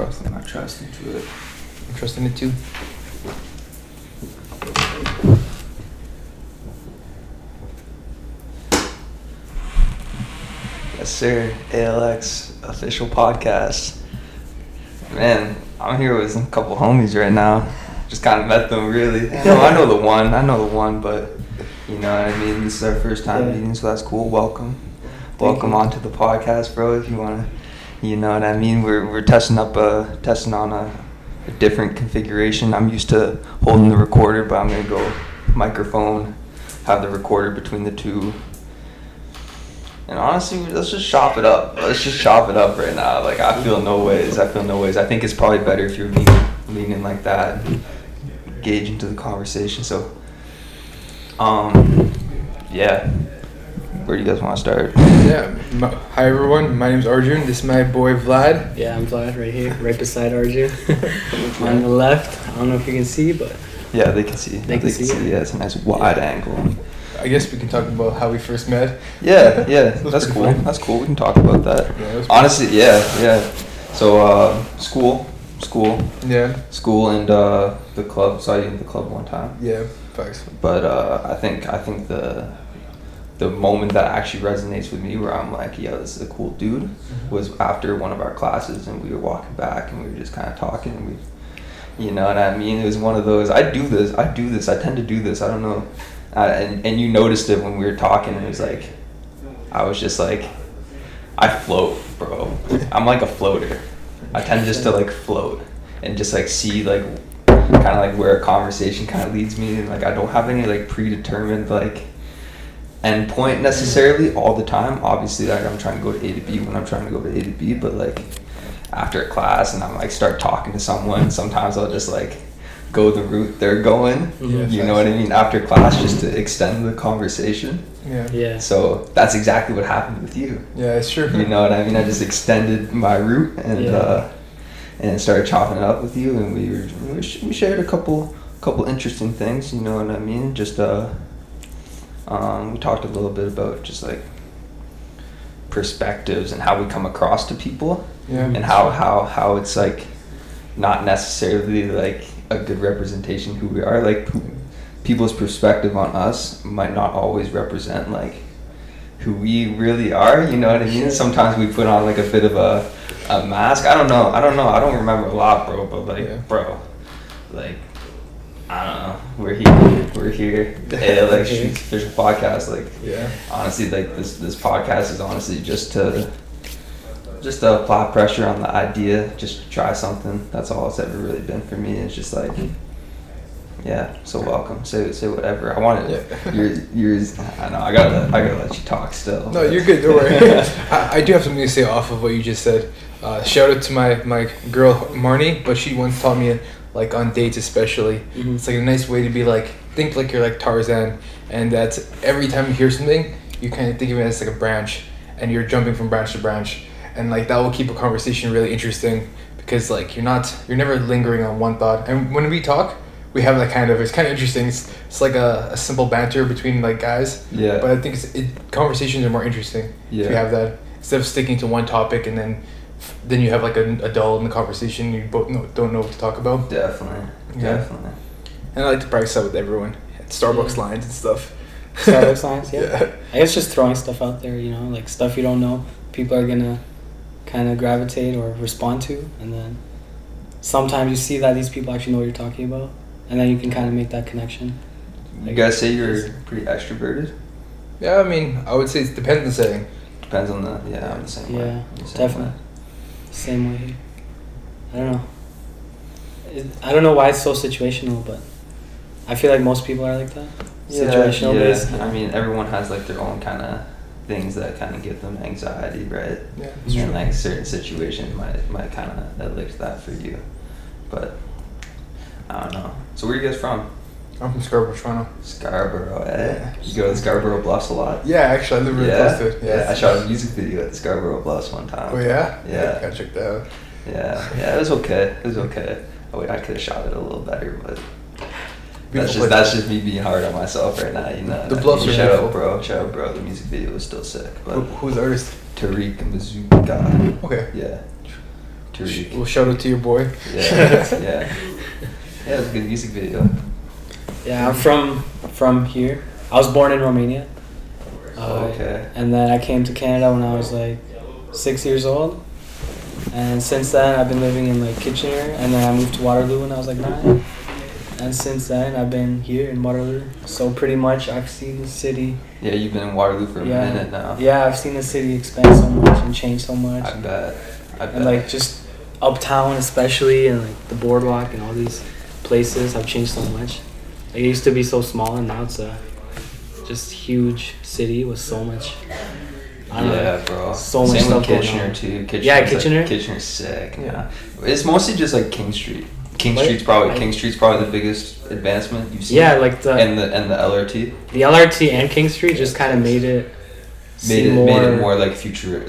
trust. I'm not trusting to it. I'm trusting it too. Yes, sir. ALX official podcast. Man, I'm here with a couple homies right now. Just kind of met them, really. No, I know the one. I know the one, but you know what I mean. This is our first time Yeah. meeting, so that's cool. Welcome, Thank welcome you. onto the podcast, bro. If you wanna, you know what I mean. We're we're testing up a testing on a, a different configuration. I'm used to holding the recorder, but I'm gonna go microphone, have the recorder between the two. And honestly, let's just chop it up. Let's just chop it up right now. Like I feel no ways. I feel no ways. I think it's probably better if you're leaning, leaning like that, engage into the conversation. So, um, yeah. Where do you guys want to start? Yeah. m- Hi everyone. My name's Arjun. This is my boy Vlad. Yeah, I'm Vlad right here, right beside Arjun. On the left, I don't know if you can see, but Yeah, they can see. They can see it? Yeah, it's a nice wide angle. I guess we can talk about how we first met. Yeah, yeah, That that's cool. fun. That's cool. We can talk about that. Yeah, it was Honestly, yeah, yeah. So, uh, school, school, Yeah. school, and uh, the club. Saw you in the club one time. Yeah. Facts. But uh, I think I think the the moment that actually resonates with me, where I'm like, yeah, this is a cool dude, was after one of our classes, and we were walking back, and we were just kind of talking, and we, you know what I mean? It was one of those. I do this. I do this. I tend to do this. I don't know. Uh, and and you noticed it when we were talking. It was like, I was just like, I float, bro. I'm like a floater. I tend just to like float and just like see like kind of like where a conversation kind of leads me and like I don't have any like predetermined like end point necessarily all the time. Obviously, like I'm trying to go to A to B when I'm trying to go to A to B, but like after a class and I'm like start talking to someone, sometimes I'll just like go the route they're going. Yeah, you know what I mean? After class, just to extend the conversation. Yeah. yeah. So that's exactly what happened with you. Yeah, it's true. You know what I mean? I just extended my route and Yeah. uh, and started chopping it up with you, and we were we, were, we shared a couple couple interesting things. You know what I mean? Just uh, um, we talked a little bit about just like perspectives and how we come across to people, Yeah. and how how how it's like not necessarily like a good representation who we are. Like people's perspective on us might not always represent like who we really are. You know what I mean? Sometimes we put on like a bit of a, a mask. I don't know. I don't know. I don't remember a lot, bro. But like, Yeah. bro, like. I don't know. We're here. We're here. Hey, like Official Podcast. Like, Yeah. honestly, like this this podcast is honestly just to just to apply pressure on the idea, just to try something. That's all it's ever really been for me. It's just like, yeah. So welcome. Say say whatever. I want it. Yeah. You're you're. I know. I gotta I gotta let you talk still. No, you're good. Don't worry. I, I do have something to say off of what you just said. Uh, shout out to my my girl Marnie, but she once taught me like on dates especially. Mhm. It's like a nice way to be like think like you're like Tarzan, and that's every time you hear something, you kind of think of it as like a branch, and you're jumping from branch to branch, and like that will keep a conversation really interesting because like you're not you're never lingering on one thought. And when we talk, we have that kind of it's kind of interesting. It's, it's like a, a simple banter between like guys. Yeah. But I think it's, it, conversations are more interesting if Yeah. you have that instead of sticking to one topic and then then you have like a, a dull in the conversation. You both know, don't know what to talk about. Definitely. Yeah. Definitely. And I like to practice that with everyone. Starbucks Yeah. lines and stuff. Starbucks lines, yeah. yeah. I guess just throwing stuff out there, you know, like stuff you don't know, people are gonna kind of gravitate or respond to, and then sometimes you see that these people actually know what you're talking about, and then you can kind of make that connection. You guys say you're pretty extroverted. Yeah, I mean, I would say it depends on the setting. Depends on the yeah. I'm the same way. Yeah, I'm the same definitely. way. Same way. here. I don't know. It, I don't know why it's so situational, but I feel like most people are like that. situational yeah, based. I mean, everyone has like their own kind of things that kind of give them anxiety, right? Yeah, and like certain situations might might kind of elicit that for you, but I don't know. So where are you guys from? I'm from Scarborough, Toronto. Scarborough, eh? Yeah. You go to Scarborough Bluffs a lot. Yeah, actually, I live really yeah. close to it. Yeah. I shot a music video at the Scarborough Bluffs one time. Oh yeah. Yeah. Gotta check that out. Yeah, yeah, it was okay. It was okay. Oh wait, I could have shot it a little better, but that's just that's just me being hard on myself right now. You know. The Bluffs are Shout out, bro. Shout out, bro. The music video was still sick, but Who, who's the artist? Tariq Mazuka. Okay. Yeah. Tariq. Well, shout out to your boy. Yeah, yeah, yeah. It was a good music video. Yeah, I'm from from here. I was born in Romania. Uh, okay. And then I came to Canada when I was like six years old. And since then, I've been living in like Kitchener. And then I moved to Waterloo when I was like nine. And since then, I've been here in Waterloo. So pretty much, I've seen the city. Yeah, you've been in Waterloo for a Yeah. minute now. Yeah, I've seen the city expand so much and change so much. I bet. I bet. and like just uptown especially and like the boardwalk and all these places have changed so much it used to be so small and now it's a just huge city with so much I don't know. yeah, bro. so much Same stuff with going Kitchener on. too. Kitchener's Yeah, like- Kitchener. Kitchener's sick. Yeah. It's mostly just like King Street. King What? Street's probably I- King Street's probably the biggest advancement you've seen. yeah like the and the and the LRT the lrt and king street just kind of made it made it more, made it more like future.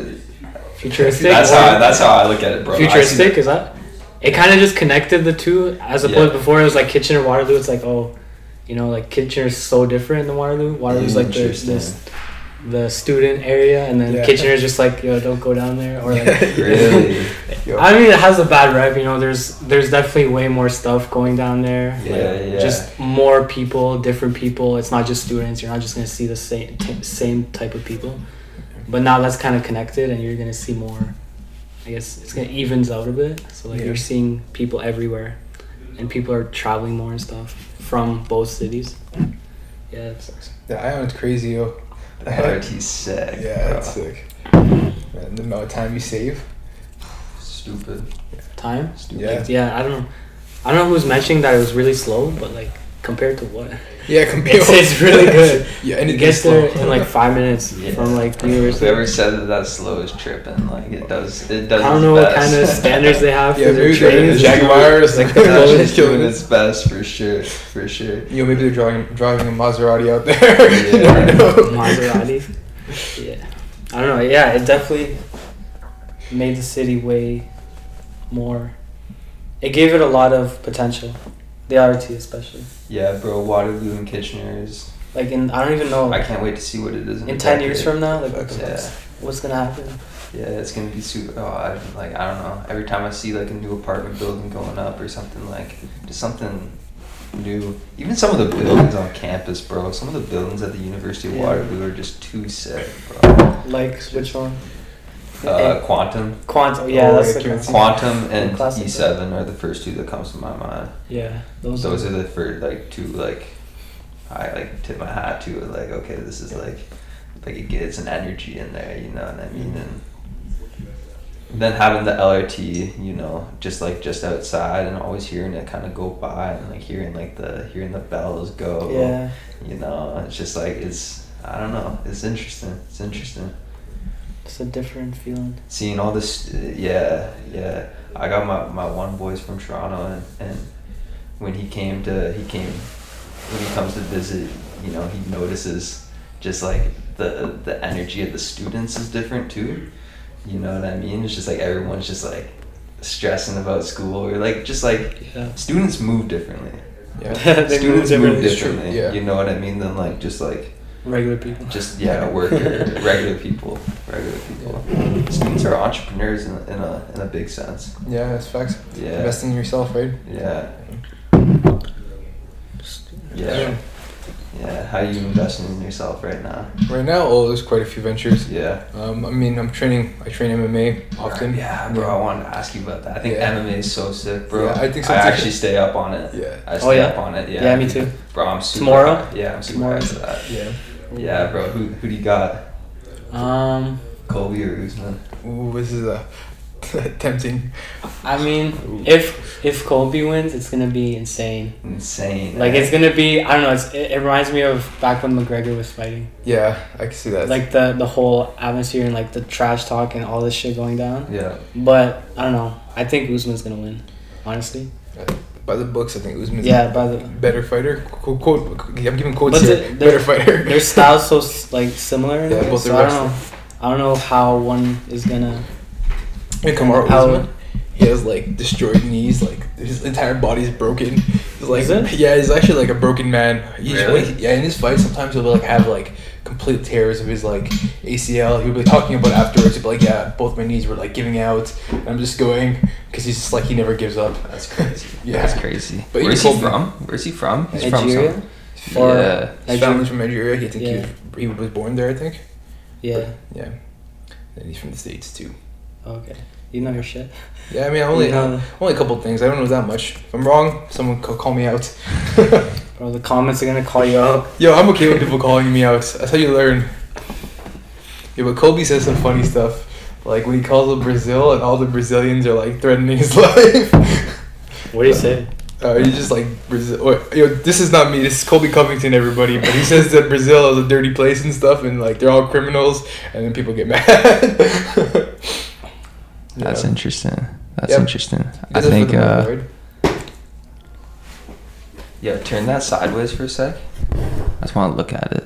futuristic That's how I, that's how I look at it, bro. Futuristic is that it kind of just connected the two as opposed Yeah. before it was like kitchener waterloo it's like oh you know like Kitchener is so different than waterloo waterloo's mm, like the, this the student area and then Yeah. kitchener's just like yo don't go down there or like Really? I mean, it has a bad rep. You know, there's there's definitely way more stuff going down there. Yeah, Like, yeah. Just more people, different people. It's not just students. You're not just gonna see the same t- same type of people. But now that's kind of connected, and you're gonna see more. I guess it's gonna evens out a bit. So like Yeah. you're seeing people everywhere, and people are traveling more and stuff from both cities. Yeah, it's The ION's crazy, yo. The LRT's sick. Yeah, bro. it's sick. And the amount of time you save. Stupid. time. Stupid. Yeah. Yeah, I don't know. I don't know who's mentioning that it was really slow, but like compared to what? Yeah, compared. It's, it's really good. Yeah, And and it gets there in like five minutes Yeah. from like university. Whoever said that that's slow is tripping. Like it does. It does. I don't its know what kind of standards they have Yeah, for their maybe they're trains. the Jaguars, like like the the That's Golden- just doing its best for sure. For sure. You know, maybe they're driving driving a Maserati out there. you Yeah. never know. Maserati. Yeah, I don't know. Yeah, it definitely made the city way more. It gave it a lot of potential, the RT especially. Yeah, bro. Waterloo and Kitchener is. Like in, I don't even know. I can't wait to see what it is in, in ten years from now, like what the Yeah. what's gonna happen? Yeah, it's gonna be super. Oh, I, like I don't know. Every time I see like a new apartment building going up or something like just something new. Even some of the buildings on campus, bro. Some of the buildings at the University of Yeah. Waterloo are just too sick, bro. Like which one? Uh, Quantum, Quantum. Yeah, Oh, that's yeah, the Quantum. Quantum, and Classic. E seven are the first two that comes to my mind. Yeah, those. Those are the first like two like I like tip my hat to. Like okay, this is like like it gets an energy in there. You know what I mean? And then having the LRT, you know, just like just outside and always hearing it kind of go by and like hearing like the hearing the bells go. Yeah. You know, it's just like it's I don't know. It's interesting. It's interesting It's a different feeling. seeing all this uh, yeah yeah i got my, my one boys from toronto and, and when he came to he came when he comes to visit you know he notices just like the the energy of the students is different too you know what i mean it's just like everyone's just like stressing about school or like just like Yeah. students move differently Yeah. Students move differently. It's differently yeah. you know what i mean than like just like Regular people. just yeah, worker, regular people, regular people. Students are entrepreneurs in, in a in a big sense. Yeah, that's facts. Yeah. Invest in yourself, right? Yeah, yeah, yeah. How you investing in yourself right now? Right now, oh, there's quite a few ventures. Yeah. Um, I mean, I'm training. I train MMA often. Yeah, bro. I wanted to ask you about that. I think Yeah. MMA is so sick, bro. Yeah, I think so I too. actually stay up on it. Yeah. I Oh, stay yeah? up on it. Yeah. Yeah, me too. Bro, I'm super. Tomorrow? high- Yeah, I'm super Tomorrow. high to that. Yeah. Yeah, bro. Who who do you got? Um, Colby or Usman? Ooh, this is a tempting. I mean, if if Colby wins, it's gonna be insane. Insane. Like eh? it's gonna be. I don't know. It's, it, it reminds me of back when McGregor was fighting. Yeah, I can see that. Like the the whole atmosphere and like the trash talk and all this shit going down. Yeah. But I don't know. I think Usman's gonna win. Honestly. By the books, I think Usman's Yeah, by the better fighter. Quote, quote, I'm giving quotes But here. the- the- better fighter. their styles so like similar. Yeah, both so are I don't know. I don't know how one is gonna. And Kamaru Usman, he has like destroyed knees, like his entire body's broken. He's like, Is it? yeah, he's actually like a broken man. He's Really? like, yeah, in his fights, sometimes he'll like have like complete tears of his like ACL. He'll be talking about afterwards. He'll be like, yeah, both my knees were like giving out. And I'm just going because he's just like he never gives up. That's crazy. Yeah. That's crazy. But Where's you he told me- from? Where's he from? He's Nigeria. from Or- yeah. His family's from Nigeria. He think Yeah. he, was, he was born there. I think. Yeah. Yeah. And he's from the states too. Okay. You know your shit. Yeah, I mean, only You know- only a couple things. I don't know that much. If I'm wrong, someone co- call me out. Bro, the comments are gonna call you out. Yo, I'm okay with people calling me out. That's how you learn. Yeah, but Colby says some funny stuff. Like when he calls it Brazil and all the Brazilians are like threatening his life. What do you say? Uh, he's just like Brazil. Or, yo, this is not me. This is Colby Covington, everybody. But he says that Brazil is a dirty place and stuff, and like they're all criminals, and then people get mad. That's Yeah. interesting. That's Yep. interesting. I That's it for think. Uh, Polaroid. Yeah, turn that sideways for a sec. I just want to look at it.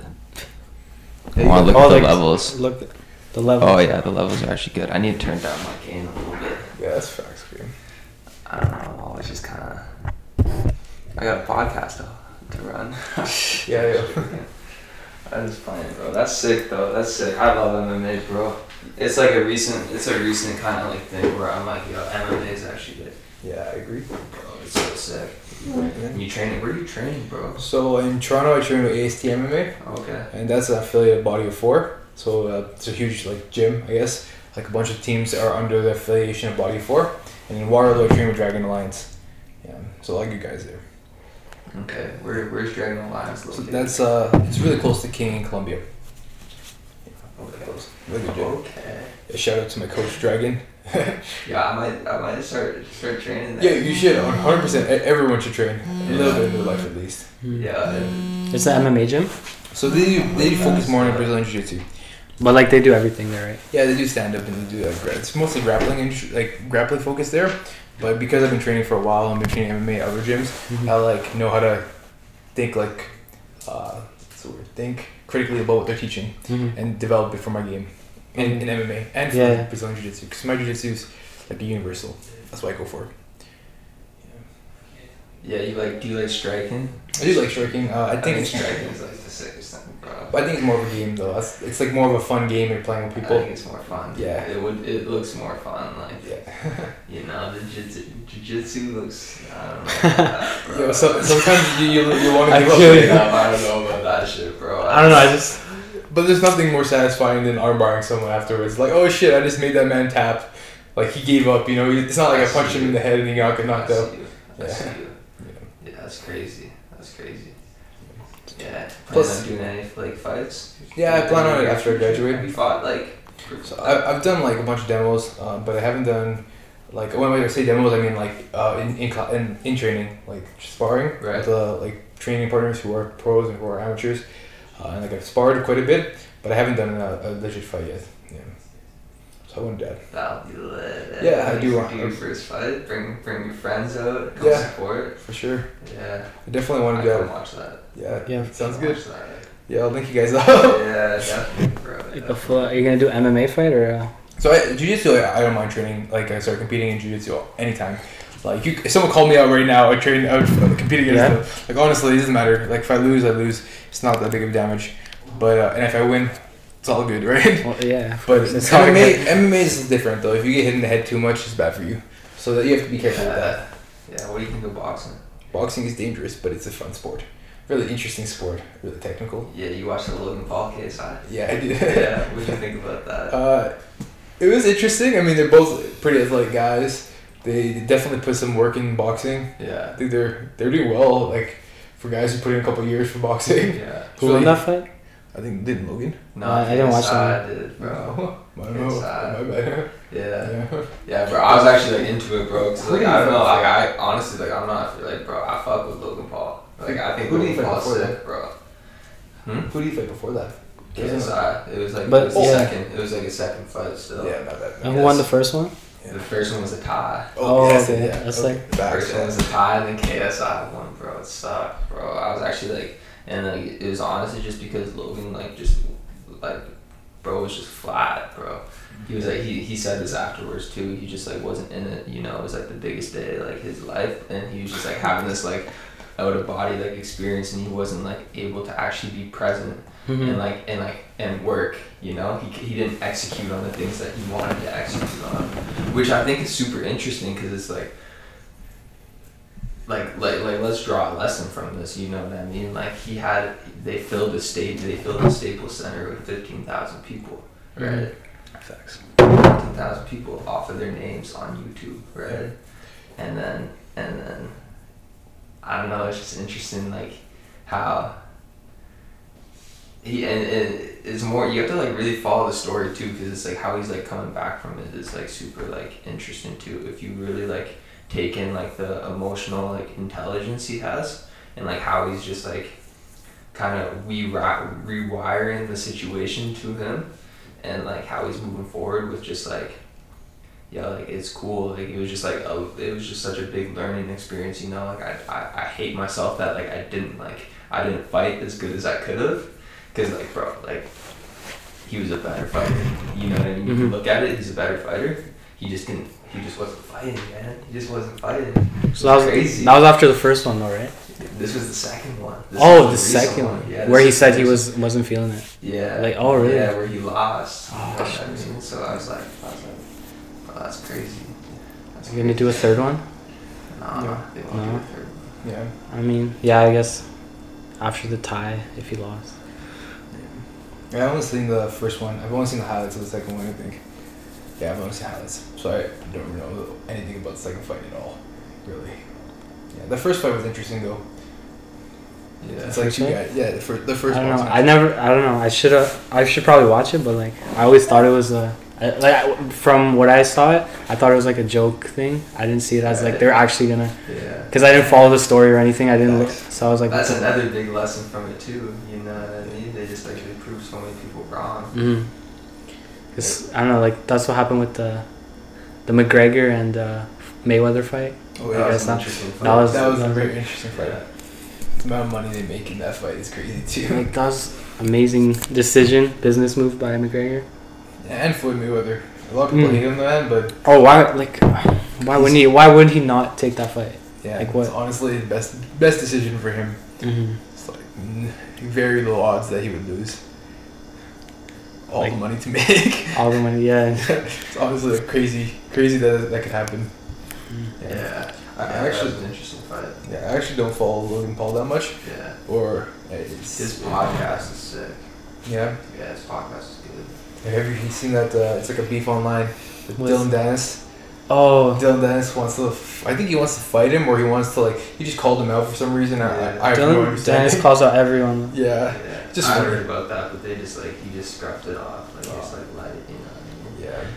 I Yeah, want to look Oh, at like, the levels. Look, at the level. Oh yeah, the levels are actually good. I need to turn down my gain a little bit. yeah, that's facts. Game. I don't know. It's just kind of. I got a podcast to, to run. Yeah, yeah. I'm just playing, bro. That's sick, though. That's sick. I love MMA, bro. It's like a recent. It's a recent kind of like thing where I'm like, yo, MMA is actually good, Yeah, I agree. bro. It's so sick. And you training? Where are you training, bro? So in Toronto, I train with AST MMA. Okay. and that's an affiliate of Body of Four. So uh, it's a huge like gym, I guess. Like a bunch of teams are under the affiliation of Body of Four, and in Waterloo, I train with Dragon Alliance. Yeah, so a lot of good guys there. Okay. Where Where's Dragon Alliance So that's uh, it's really close to King in Columbia. Okay. Close. Really good gym. Okay. Yeah, shout out to my coach Dragon. Yeah, I might. I might start start training. yeah, you should. 100. percent Everyone should train a little bit in their life at least. Yeah. and- It's an MMA gym, So they they focus more on Brazilian Jiu Jitsu. but like they do everything there, right? Yeah, they do stand up and they do like gra- it's mostly grappling and like grappling focused there. But because I've been training for a while and been training MMA at other gyms, Mhm. I like know how to think like uh, what's the word? Think critically about what they're teaching Mhm. and develop it for my game in, in MMA and for Yeah. Brazilian Jiu Jitsu because my Jiu Jitsu is like a universal. That's what I go for. Yeah, you like? Do you like striking? I do like striking. Uh, I think it's striking is like the sickest thing, bro. I think it's more of a game though. That's, it's like more of a fun game you're playing with I people. think it's more fun. Yeah. It would. It looks more fun. Like Yeah. you know, the jiu- jiu-jitsu looks. I don't know. About that, bro. Yo, so, sometimes you, you, you want to I give up. feel up, I don't know about that shit, bro. I don't know. I just But there's nothing more satisfying than armbarring someone afterwards. Like, oh shit, I just made that man tap. Like he gave up. You know, it's not like I punched him in the head and he got knocked I out. I Yeah. you. Yeah, that's crazy. That's crazy. Yeah. Plus- on doing any like fights? Yeah, I plan on it after I graduate. Have you fought like? So I, I've done like a bunch of demos, uh, but I haven't done like when I say demos, I mean like uh, in in, in in training, like sparring Right. with uh, like training partners who are pros and who are amateurs. Uh, and like I've sparred quite a bit, but I haven't done a, a legit fight yet. Yeah. So I wouldn't doubt. That'll be lit. Yeah, I do you want- Do your first fight. Bring bring your friends out. Come Yeah. support. For sure. Yeah. I definitely want to go. can that. watch that. Yeah. Yeah. Sounds Can good. That. Yeah, I'll link you guys up. yeah, definitely, bro. Like a full, are you gonna do MMA fight or? Uh, So I, jiu-jitsu, I, I don't mind training. Like I start competing in jiu-jitsu anytime. Like you, if someone called me out right now, I train, I would compete against Yeah. them. Like honestly, it doesn't matter. Like if I lose, I lose. It's not that big of a damage. But uh, and if I win, it's all good, right? well, yeah. But It's MMA. MMA is different though. If you get hit in the head too much, it's bad for you. So that you have to be careful with that. Yeah. Yeah. What do you think of boxing? Boxing is dangerous, but it's a fun sport. Really interesting sport. Really technical. Yeah, you watched the Logan Paul case, huh? Yeah, I did. yeah. What do you think about that? Uh, it was interesting. I mean, they're both pretty athletic guys. They definitely put some work in boxing. yeah. I think they're they're doing well. Like for guys who put in a couple years for boxing. Yeah. Who won that fight? I think did Logan. No, Uh, I didn't watch that. I did, bro. I don't know. It's, My bad. Yeah. Yeah. Yeah, bro. I was actually like into it, bro. Cause like I don't know, like I honestly like I'm not like bro. I fuck with Logan Paul. Like I think Who do you Logan fight Paul's before sick, bro. Hmm. Who do you fight before that? KSI. It was like But- it was the yeah. second. It was like a second fight still. Yeah, not bad. And who won the first one? The first one was a tie. Oh, oh yes, okay. yeah. That's okay. like- The first one was a tie, and then KSI won, bro. It sucked, bro. I was actually like, and like it was honestly just because Logan like just like, bro was just flat, bro. He was like he, he said this afterwards too. He just like wasn't in it. You know, it was like the biggest day like his life, and he was just like having this like out of body like experience and he wasn't like able to actually be present Mhm. and like and like and work you know he, he didn't execute on the things that he wanted to execute on which i think is super interesting because it's like like like like let's draw a lesson from this you know what i mean like he had they filled the state they filled the staples center with 15000 people right Facts. 15,000 people off of their names on YouTube, right? And then, and then, I don't know, it's just interesting, like, how he, and, and it's more, you have to, like, really follow the story, too, because it's, like, how he's, like, coming back from it is, like, super, like, interesting, too. If you really, like, take in, like, the emotional, like, intelligence he has, and, like, how he's just, like, kind of re- rewiring the situation to him and like how he's moving forward with just like yeah like it's cool. Like it was just like a, it was just such a big learning experience you know? Like I, I, I hate myself that like I didn't like I didn't fight as good as I could have because like bro like he was a better fighter you know what I mean if you Mhm. look at it he's a better fighter he just didn't he just wasn't fighting man he just wasn't fighting So that was crazy that was after the first one, though, right? this was the second one This oh, the was second one, yeah where he said the he first- was wasn't feeling it. yeah. Like, oh, really? Yeah, where he lost. Oh, know what I mean? So I was like, I was like, oh, that's crazy. That's You gonna do a third one? Nah, No. they won't No. do a third. Yeah. I mean, yeah, I guess after the tie, if he lost. Yeah, I've only seen the first one. I've only seen the highlights of the second one, I think. Yeah, I've only seen highlights. So I don't know anything about the second fight at all, really. Yeah, the first fight was interesting though. Yeah. It's like First two fight? guys. Yeah, the, fir- the first I don't know. I never. I don't know. I should have. I should probably watch it, but like, I always thought it was a. I, like from what I saw it, I thought it was like a joke thing. I didn't see it as like they're actually gonna. Yeah. Because I didn't follow the story or anything. I didn't look. So I was like. That's another big lesson from it too. You know what I mean? They just like they prove so many people wrong. Mm. Cause I don't know. Like that's what happened with the, the McGregor and uh, Mayweather fight. Oh yeah, That was that's an not- interesting fight. that was- that was that a was- very interesting fight. Yeah. The amount of money they make in that fight is crazy too. Like that was amazing decision, business move by McGregor. and Floyd Mayweather. A lot of people Mm. hate him, man, but Oh, why? Like, why wouldn't he? Why wouldn't he not take that fight? yeah, Like what? it's honestly the best best decision for him. Mm-hmm. It's like very low odds that he would lose. All Like- the money to make. All the money, yeah. it's obviously like crazy, crazy that that could happen. Yeah. I, I actually, actually- was an interesting fight. Yeah, I actually don't follow Logan Paul that much, Yeah. or it's, His podcast is sick. yeah. Yeah, his podcast is good. Have you seen that? Uh, it's like a beef online with What's- Dillon Danis. Oh, Dillon Danis wants to. F- I think he wants to fight him, or he wants to like. He just called him out for some reason. I, Yeah. I, I Dylan understanding. Dennis calls out everyone. yeah. Yeah. Just I heard about that, but they just like he just scrubbed it off, like just Oh. like let it, you know. I mean? Yeah.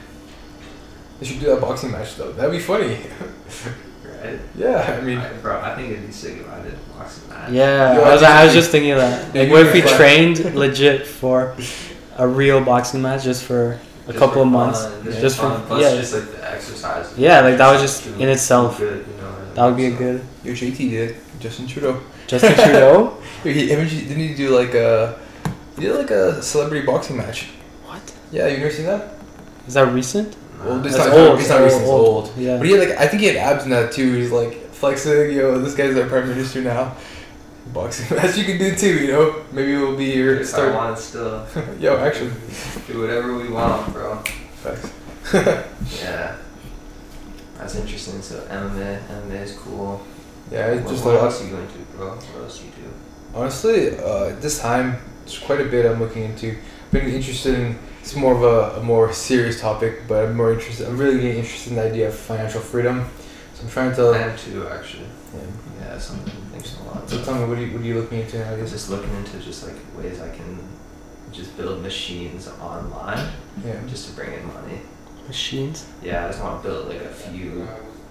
They should do that boxing match though. That'd be funny. Right. yeah, I mean, I, bro, I think it'd be sick if I did a boxing match. Yeah, Yo, I was, I I was just thinking of that. Like, you what if we trained legit for a real boxing match just for a Just couple for of months? fun, Just, Just for Plus, yeah. just like the exercise. Yeah, like, that was just in itself. Good, you know what I mean? That would be a So- good your JT did. Justin Trudeau. Justin Trudeau. He, he- haven't you- didn't he do like a? He did like a celebrity boxing match. What Yeah, you never seen that? is that recent? Well, it's That's not old. It's not recent. It's old. Yeah. But he had like I think he had abs in that too. He's like flexing. Yo, this guy's our prime minister now. Boxing match you can do too. You know, maybe we'll be here to If I start. wanted still. Yo, actually, Do whatever we want, bro. facts. Yeah. That's interesting. So MMA, MMA is cool. Yeah, it's What, just what like else are you going to, bro? What else you do? Honestly, uh, this time it's quite a bit I'm looking into. Been interested in. It's more of a, a more serious topic, but I'm more interested. I'm really getting interested in the idea of financial freedom. So I'm trying to. I am too, actually. Yeah. Yeah, something thinks a lot. So tell me, what are you, what are you looking into I was nowadays? just looking into just like ways I can just build machines online Yeah. just to bring in money. Machines. Yeah, I just want to build like a few,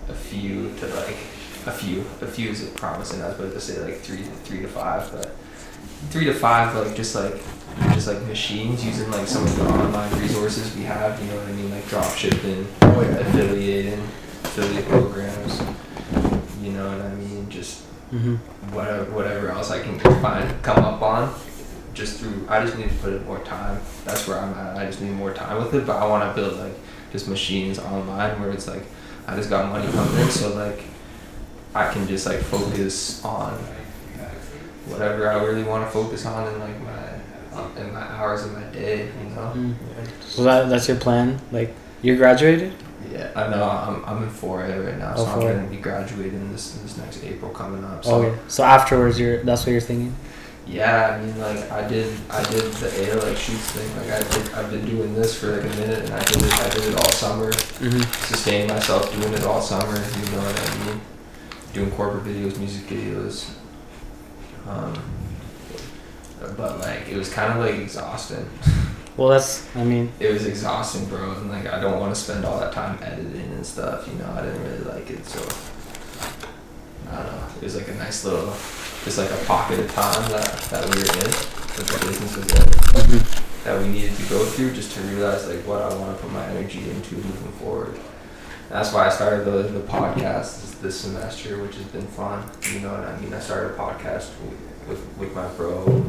a few to like a few. A few is promising. I was about to say like three, three to five, but three to five like just like just like machines using like some of the online resources we have. You know what I mean? Like drop shipping, Oh yeah. affiliating, affiliate programs. You know what I mean? Just Mm-hmm. whatever whatever else I can find come up on just through I just need to put in more time. That's where I'm at. I just need more time with it. But I wanna build like just machines online where it's like I just got money coming in so like I can just like focus on whatever I really want to focus on in like my um, in my hours of my day. You know. Mm. So that that's your plan? Like you're graduated? Yeah, I know. I'm, I'm in 4A right now, Oh, so I'm gonna be graduating this this next April coming up. So Okay. So afterwards, you're that's what you're thinking? yeah, I mean like I did I did the A like shoots thing. Like I did I've been doing this for like a minute, and I did it I did it all summer. Mm-hmm. Sustained myself doing it all summer. You know what I mean? Doing corporate videos, music videos. Um, but like it was kind of like exhausting. Well, that's I mean, it was exhausting, bro. And like, I don't want to spend all that time editing and stuff. You know, I didn't really like it. So I don't know. It was like a nice little, just like a pocket of time that that we were in, that the business was in, that we needed to go through just to realize like what I want to put my energy into moving forward. That's why I started the the podcast this, semester, which has been fun. You know what I mean? I started a podcast with with, with my bro.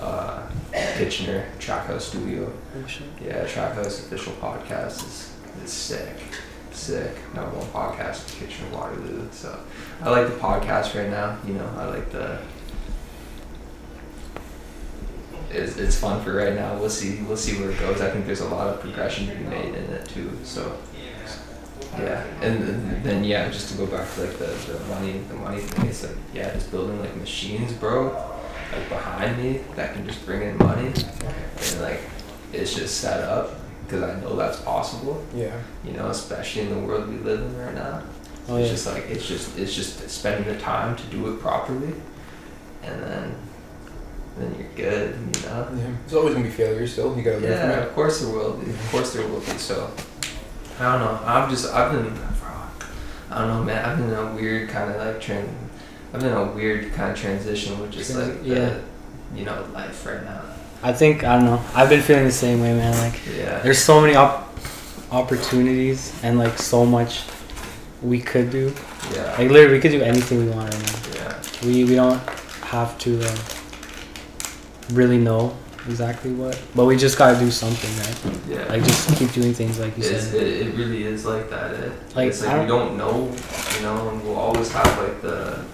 Uh, Kitchener Trap House Studio. oh. Yeah, Trap House official podcast is is sick, sick. Number one podcast in Kitchener Waterloo. So I like the podcast right now. You know, I like the. It's, it's fun for right now. We'll see. We'll see where it goes. I think there's a lot of progression to be made in it too. So. Yeah, and then, yeah, just to go back to like the, the money the money thing, it's like yeah, just building like machines, bro, like behind me that can just bring in money, and like it's just set up because I know that's possible. Yeah. You know, especially in the world we live in right now. Oh it's yeah. just like it's just it's just spending the time to do it properly, and then then you're good. You know. Yeah. There's always gonna be failure still. You gotta learn Yeah, from of course there will be. Of course there will be. So I don't know. I've just I've been I don't know, man. I've been in a weird kind of like trend. I've been in a weird kind of transition with just like yeah. the, you know life right now. I think I don't know. I've been feeling the same way, man. Like Yeah. there's so many op- opportunities and like so much we could do. yeah. Like literally, we could do anything we want right now. yeah. We we don't have to uh, really know exactly what, but we just gotta do something, right? Yeah. Like just keep doing things like you It's, said. it, it really is like that. Eh? Like, it's like we don't know, you know, and we'll always have like the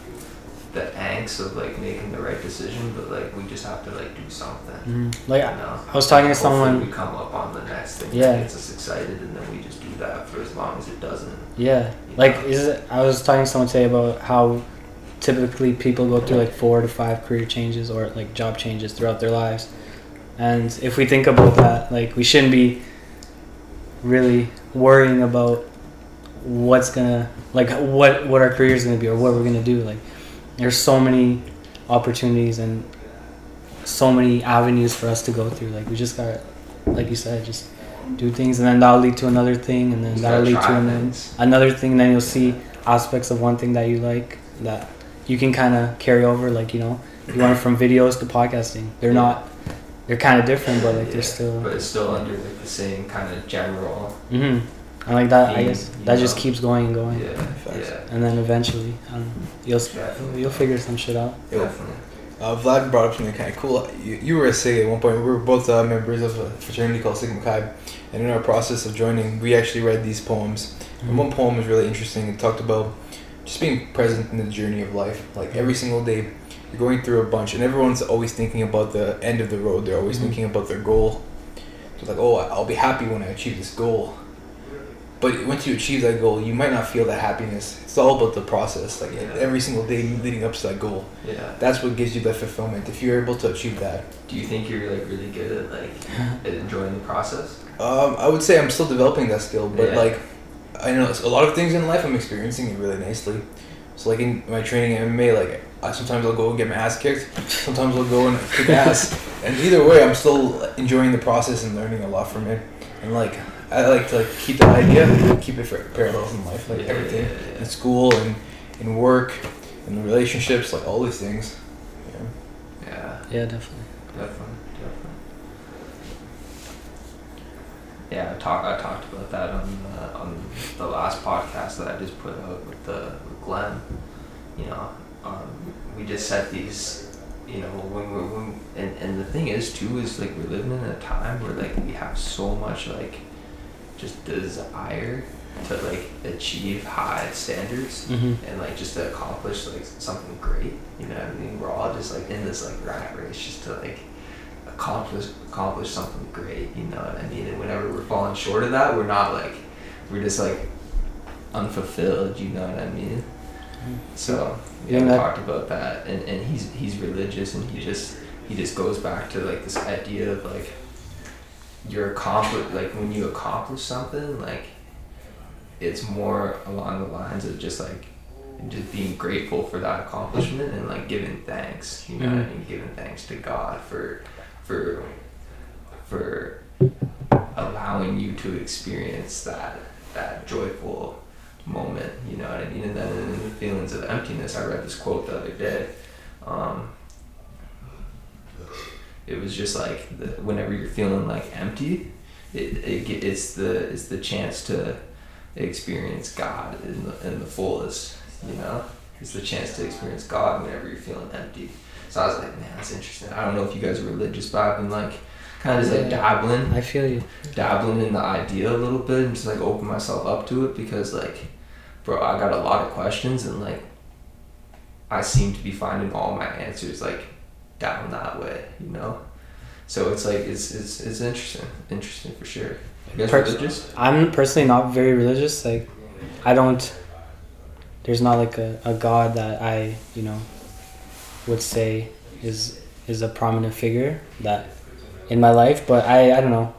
the angst of like making the right decision, but like we just have to like do something. Mhm. Like you I, know? I was talking to someone. We come up on the next thing Yeah. that gets us excited, and then we just do that for as long as it doesn't. Yeah, like is it, I was talking to someone today about how typically people go through like four to five career changes or like job changes throughout their lives, and if we think about that, like we shouldn't be really worrying about what's gonna like what what our career is gonna be or what we're gonna do. Like there's so many opportunities and so many avenues for us to go through. Like we just got, like you said, just do things, and then that'll lead to another thing, and then Just that'll lead to an- another thing. And then you'll see aspects of one thing that you like that you can kind of carry over. Like you know, you went from videos to podcasting. They're not, they're kind of different, but like Yeah, they're still. But it's still under like the same kind of general. hmm And like that, I guess you that just keeps going and going, Yeah. Facts. Yeah. and then eventually, I don't know, you'll Definitely. you'll figure some shit out. Definitely. Uh, Vlad brought up something kind of cool. You, you were a SIG at one point. We were both uh, members of a fraternity called Sigma Chi. And in our process of joining, we actually read these poems. And one poem was really interesting. It talked about just being present in the journey of life. Like every single day, you're going through a bunch, and everyone's always thinking about the end of the road. They're always Mhm. thinking about their goal. So it's like, oh, I'll be happy when I achieve this goal. But once you achieve that goal, you might not feel that happiness. It's all about the process. Like Yeah. every single day leading up to that goal Yeah. that's what gives you the fulfillment if you're able to achieve that Do you think you're like really good at like at enjoying the process? um, i would say i'm still developing that skill but Yeah. like i know a lot of things in life i'm experiencing it really nicely so like in my training in mma like I, sometimes i'll go and get my ass kicked sometimes i'll go and kick ass and either way i'm still enjoying the process and learning a lot from it and like i like to like keep that idea keep it for parallels in life like Yeah, everything yeah, yeah. in school and in work and relationships like all these things yeah. Yeah. Yeah, definitely. Definitely, definitely. Yeah, I talked. I talked about that on the, on the last podcast that I just put out with the with Glenn. You know, um, we just set these. You know, when we're when and, and the thing is too is like we're living in a time where like we have so much like just desire to like achieve high standards hmm and like just to accomplish like something great. You know what I mean? We're all just like in this like rat race just to like accomplish accomplish something great. You know what I mean? And whenever we're falling short of that, we're not like we're just like unfulfilled. You know what I mean? So we Yeah, that- talked about that, and, and he's he's religious, and he just he just goes back to like this idea of like you're accomplish like when you accomplish something like it's more along the lines of just like just being grateful for that accomplishment and like giving thanks you know what I Mhm. mean giving thanks to God for for for allowing you to experience that that joyful moment you know what I mean? And then in the feelings of emptiness I read this quote the other day. Um, it was just like the, whenever you're feeling like empty it, it it's the it's the chance to experience God in the, in the fullest you know? It's the chance to experience God whenever you're feeling empty. So I was like man that's interesting. I don't know if you guys are religious but I've been like kind of just like dabbling. I feel you. dabbling in the idea a little bit and just like open myself up to it because like bro I got a lot of questions and like I seem to be finding all my answers like down that way you know so it's like it's it's, it's interesting interesting for sure you guys religious I'm personally not very religious. Like, I don't. There's not like a, a God that I you know would say is is a prominent figure that in my life. But I I don't know.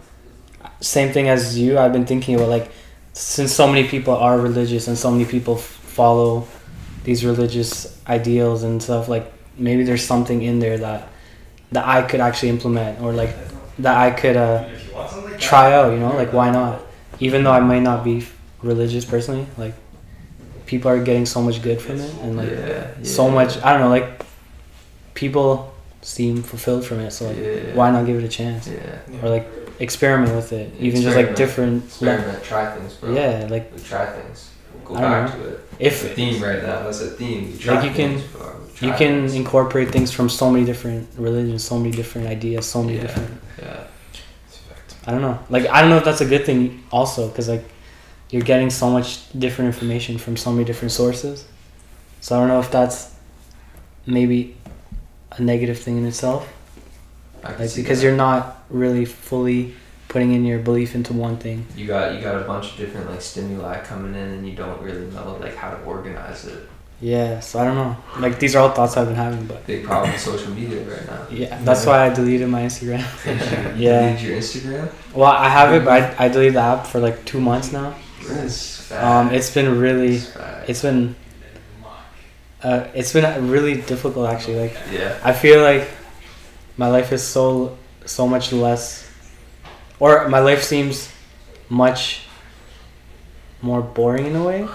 Same thing as you. I've been thinking about like since so many people are religious and so many people f- follow these religious ideals and stuff. Like maybe there's something in there that that I could actually implement or like that I could uh, try out. You know, like why not? Even though I might not be religious personally, like people are getting so much good from it and like yeah, so much. I don't know, like people seem fulfilled from it. So like, yeah. why not give it a chance yeah or like experiment with it? Even just like different. experiment try things bro Yeah, like we try things we'll I go don't back to it if it's a theme right now that's a theme Like, you can- things, bro. Try you can things. incorporate things from so many different religions, so many different ideas, so many Yeah. different. yeah I don't know. Like I don't know if that's a good thing also because like you're getting so much different information from so many different sources. So I don't know if that's maybe a negative thing in itself. Like because you're not really fully putting in your belief into one thing. you got you got a bunch of different like stimuli coming in and you don't really know like how to organize it Yeah. So I don't know. Like these are all thoughts I've been having, but big problem with social media right now yeah, that's why I deleted my Instagram. Yeah. delete your instagram Well, I have it, but I, I deleted the app for like two months now. It's Um, it's been really, It's it's been, uh, it's been really difficult actually. Like yeah I feel like my life is so so much less, or my life seems much more boring in a way,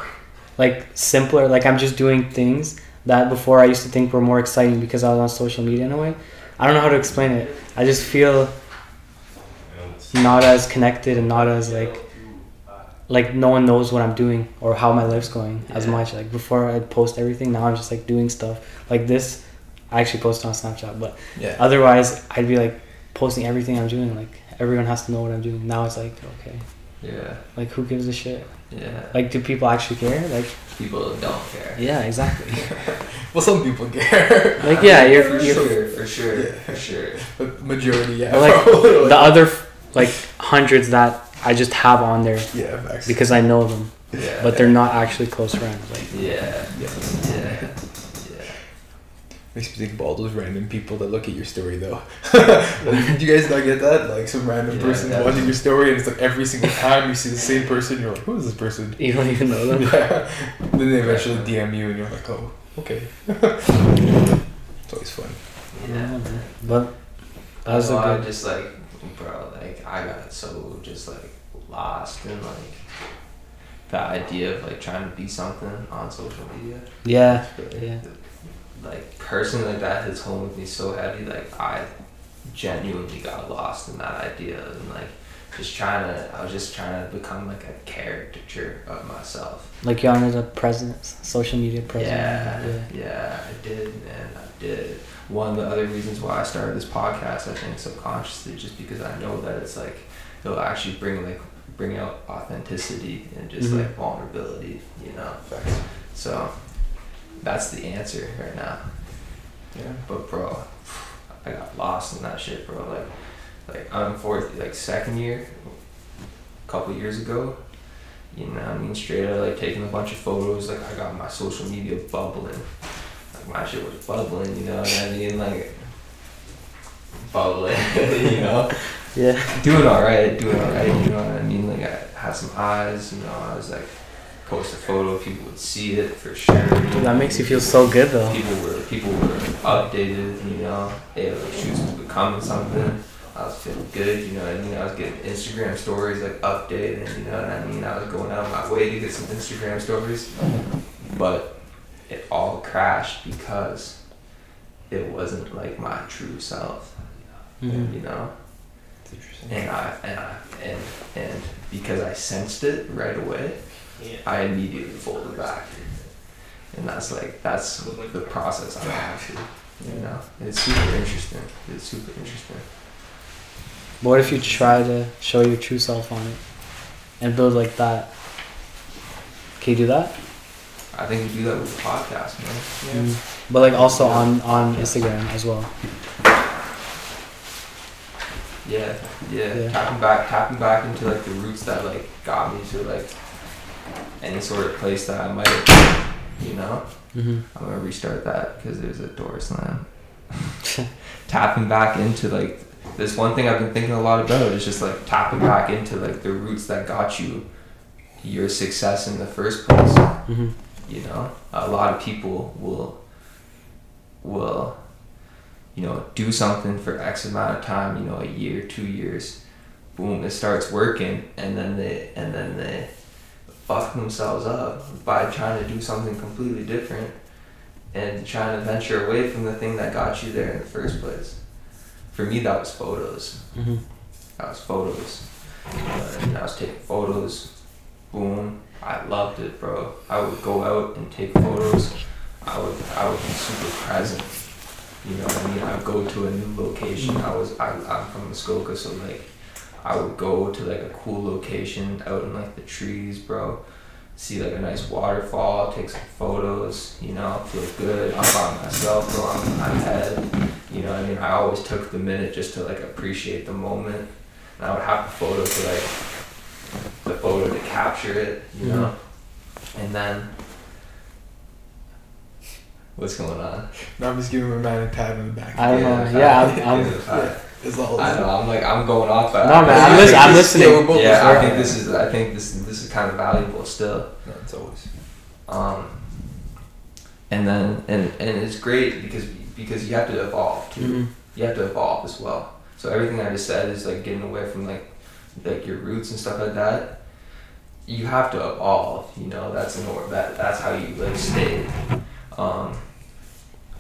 like simpler. Like I'm just doing things that before I used to think were more exciting because I was on social media in a way. I don't know how to explain it. I just feel not as connected and not as like like no one knows what I'm doing or how my life's going as much. Like before I'd post everything, now I'm just like doing stuff like this. I actually post on Snapchat, but Yeah. otherwise I'd be like posting everything I'm doing. Like everyone has to know what I'm doing. Now it's like okay, yeah like who gives a shit? yeah Like do people actually care? Like people don't care yeah, exactly. Well, some people care, like yeah, you're, for you're sure for sure Yeah. for sure but majority, yeah. But, like, the other like hundreds that I just have on there yeah, facts. because I know them, yeah but they're not actually close friends. Like Yeah. yeah yeah Makes me think of all those random people that look at your story though. like, do you guys not get that? Like some random Yeah, person yeah. watching your story, and it's like every single time you see the same person, you're like, "Who is this person?" you don't even know them. Yeah. Then they eventually DM you, and you're like, "Oh, okay." it's always fun. yeah But that was a Well, I just like, bro, like I got so just like lost in like the idea of like trying to be something on social media. Yeah, Really, yeah. Like personally, like that hits home with me so heavy. Like I genuinely got lost in that idea and like just trying to. I was just trying to become like a caricature of myself. Like you're on the presence, social media presence. Yeah, yeah. yeah, I did, man, I did. One of the other reasons why I started this podcast, I think, subconsciously, just because I know that it's like it'll actually bring like bring out authenticity and just Mhm. like vulnerability, you know. So that's the answer right now. Yeah. But bro, I got lost in that shit, bro. Like, like I'm fourth, like second year, a couple years ago. You know, what I mean, straight out like taking a bunch of photos. Like I got my social media bubbling. Like my shit was bubbling. You know what I mean? Like bubbling. you know, Yeah. doing all right, doing all right. You know what I mean? Like I had some eyes. You know, I was like post a photo, people would see it for sure. That makes you feel so good though. People were people were updated, you know. Hey, like shoots was becoming something. I was feeling good, you know what I mean? I was getting Instagram stories like updated, you know what I mean? I was going out of my way to get some Instagram stories. But it all crashed because it wasn't like my true self. Mhm. You know? It's interesting. And I and I and and because I sensed it right away, I immediately folded back. And that's like that's the process I'm going through. You know, And it's super interesting. It's super interesting. But what if you try to show your true self on it and build like that? Can you do that? I think you do that with the podcast, man. Mm. But like also on on Instagram as well. Yeah, yeah, Yeah. Tapping back, tapping back into like the roots that like got me to like any sort of place that I might have, you know. Mm-hmm. I'm gonna restart that because there's a door slam. tapping back into like this one thing I've been thinking a lot about is just like tapping back into like the roots that got you your success in the first place. Mm-hmm. You know, a lot of people will will you know do something for X amount of time. You know, a year, two years, boom, it starts working, and then they and then they fuck themselves up by trying to do something completely different and trying to venture away from the thing that got you there in the first place. For me, that was photos. Mm-hmm. That was photos. You and I was taking photos. Boom. I loved it, bro. I would go out and take photos. I would I would be super present. You know what I mean? I would go to a new location. I was I, I'm from Muskoka, so like I would go to like a cool location out in like the trees, bro. See like a nice waterfall, take some photos, you know, feel good. I'm by myself, bro. I'm in my head. You know what I mean? I always took the minute just to like appreciate the moment. And I would have the photo to like the photo to capture it, you know? Mm-hmm. And then what's going on? No, I'm just giving my man a pat on the back. I don't Yeah, know. Yeah, I'm. yeah, I'm yeah. It's all. I know, I'm like I'm going off but No, man, I'm, lis- I'm listening. Yeah, we're Yeah, I think this is I think this this is kind of valuable still. No, it's always. Um, and then and and it's great because because you have to evolve too. Mhm. You have to evolve as well. So everything I just said is like getting away from like like your roots and stuff like that. You have to evolve. You know that's in order. That that's how you like stay um,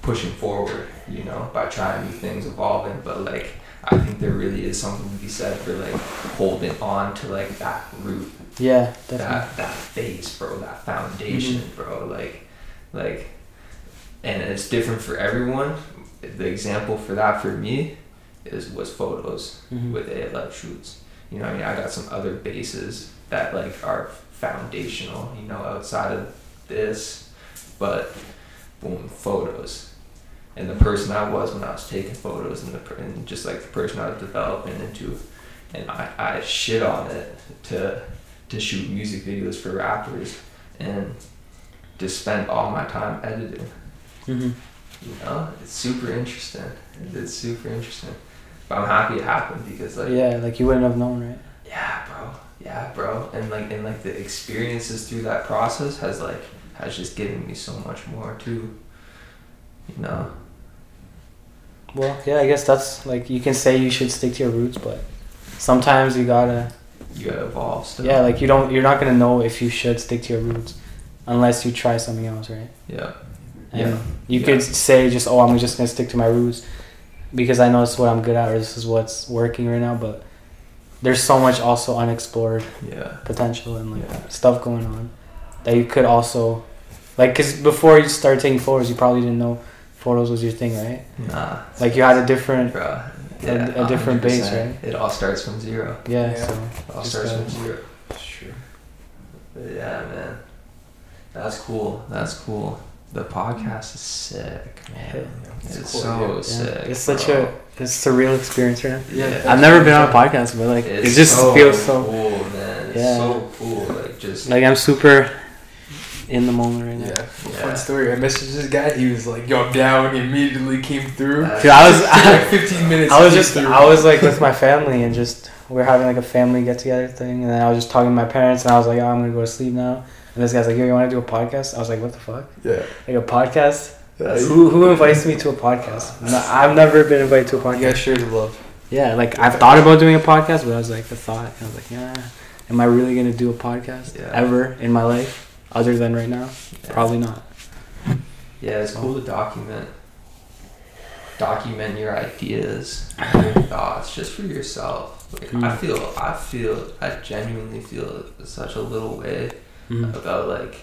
pushing forward. You know by trying new things, evolving. But like I think there really is something to be said for like holding on to like that root Yeah, definitely. that that base, bro, that foundation, bro. Like, like, and it's different for everyone. The example for that for me is was photos Mhm. with ALF shoots. You know, I mean, I got some other bases that like are foundational. You know, outside of this, but boom, photos. And the person I was when I was taking photos, and the and just like the person I was developing into, and I, I shit on it to to shoot music videos for rappers and to spend all my time editing. hmm You know, it's super interesting. It's super interesting. But I'm happy it happened because like Yeah, like you wouldn't have known, right? yeah, bro. Yeah, bro. And like and like the experiences through that process has like has just given me so much more too. You know. Well, yeah, I guess that's like you can say you should stick to your roots, but sometimes you gotta. You gotta evolve still. Yeah, like you don't. You're not gonna know if you should stick to your roots unless you try something else, right? Yeah. And Yeah. you Yeah. could say just, oh, I'm just gonna stick to my roots because I know this is what I'm good at or this is what's working right now. But there's so much also unexplored Yeah. potential and like Yeah. stuff going on that you could also, like, cause before you started taking photos, you probably didn't know photos was your thing, right? Nah. Like you had a different. Bro. a, a different base, right? It all starts from zero. Yeah. Yeah. So It all starts uh, from zero. Sure. But yeah, man. That's cool. That's cool. The podcast is sick, man. It's It's cool, so yeah. sick. it's such bro. a it's a surreal experience, right? Yeah. I've never been on a podcast, but like it just feels so cool, man. It's Yeah. so cool. Like just like I'm super in the moment right now. Yeah. Yeah. Fun story. I messaged this guy. He was like, "Yo, I'm down." He immediately came through. That's- Dude, I was like 15 minutes. I was just through. I was like with my family and just we are having like a family get together thing and then I was just talking to my parents and I was like, oh, I'm gonna go to sleep now. And this guy's like, yo, you want to do a podcast? I was like, what the fuck? Yeah. Like a podcast? Yeah, Who who invites me to a podcast? No, I've never been invited to a You podcast. guys share the love. Yeah, like I've thought about doing a podcast, but I was like the thought. I was like, yeah, am I really gonna do a podcast Yeah. ever in my life, other than right now? yeah. Probably not. Yeah, it's cool to document document your ideas, your thoughts, just for yourself. Like I Mm. feel, I feel, I genuinely feel such a little way Mm. about like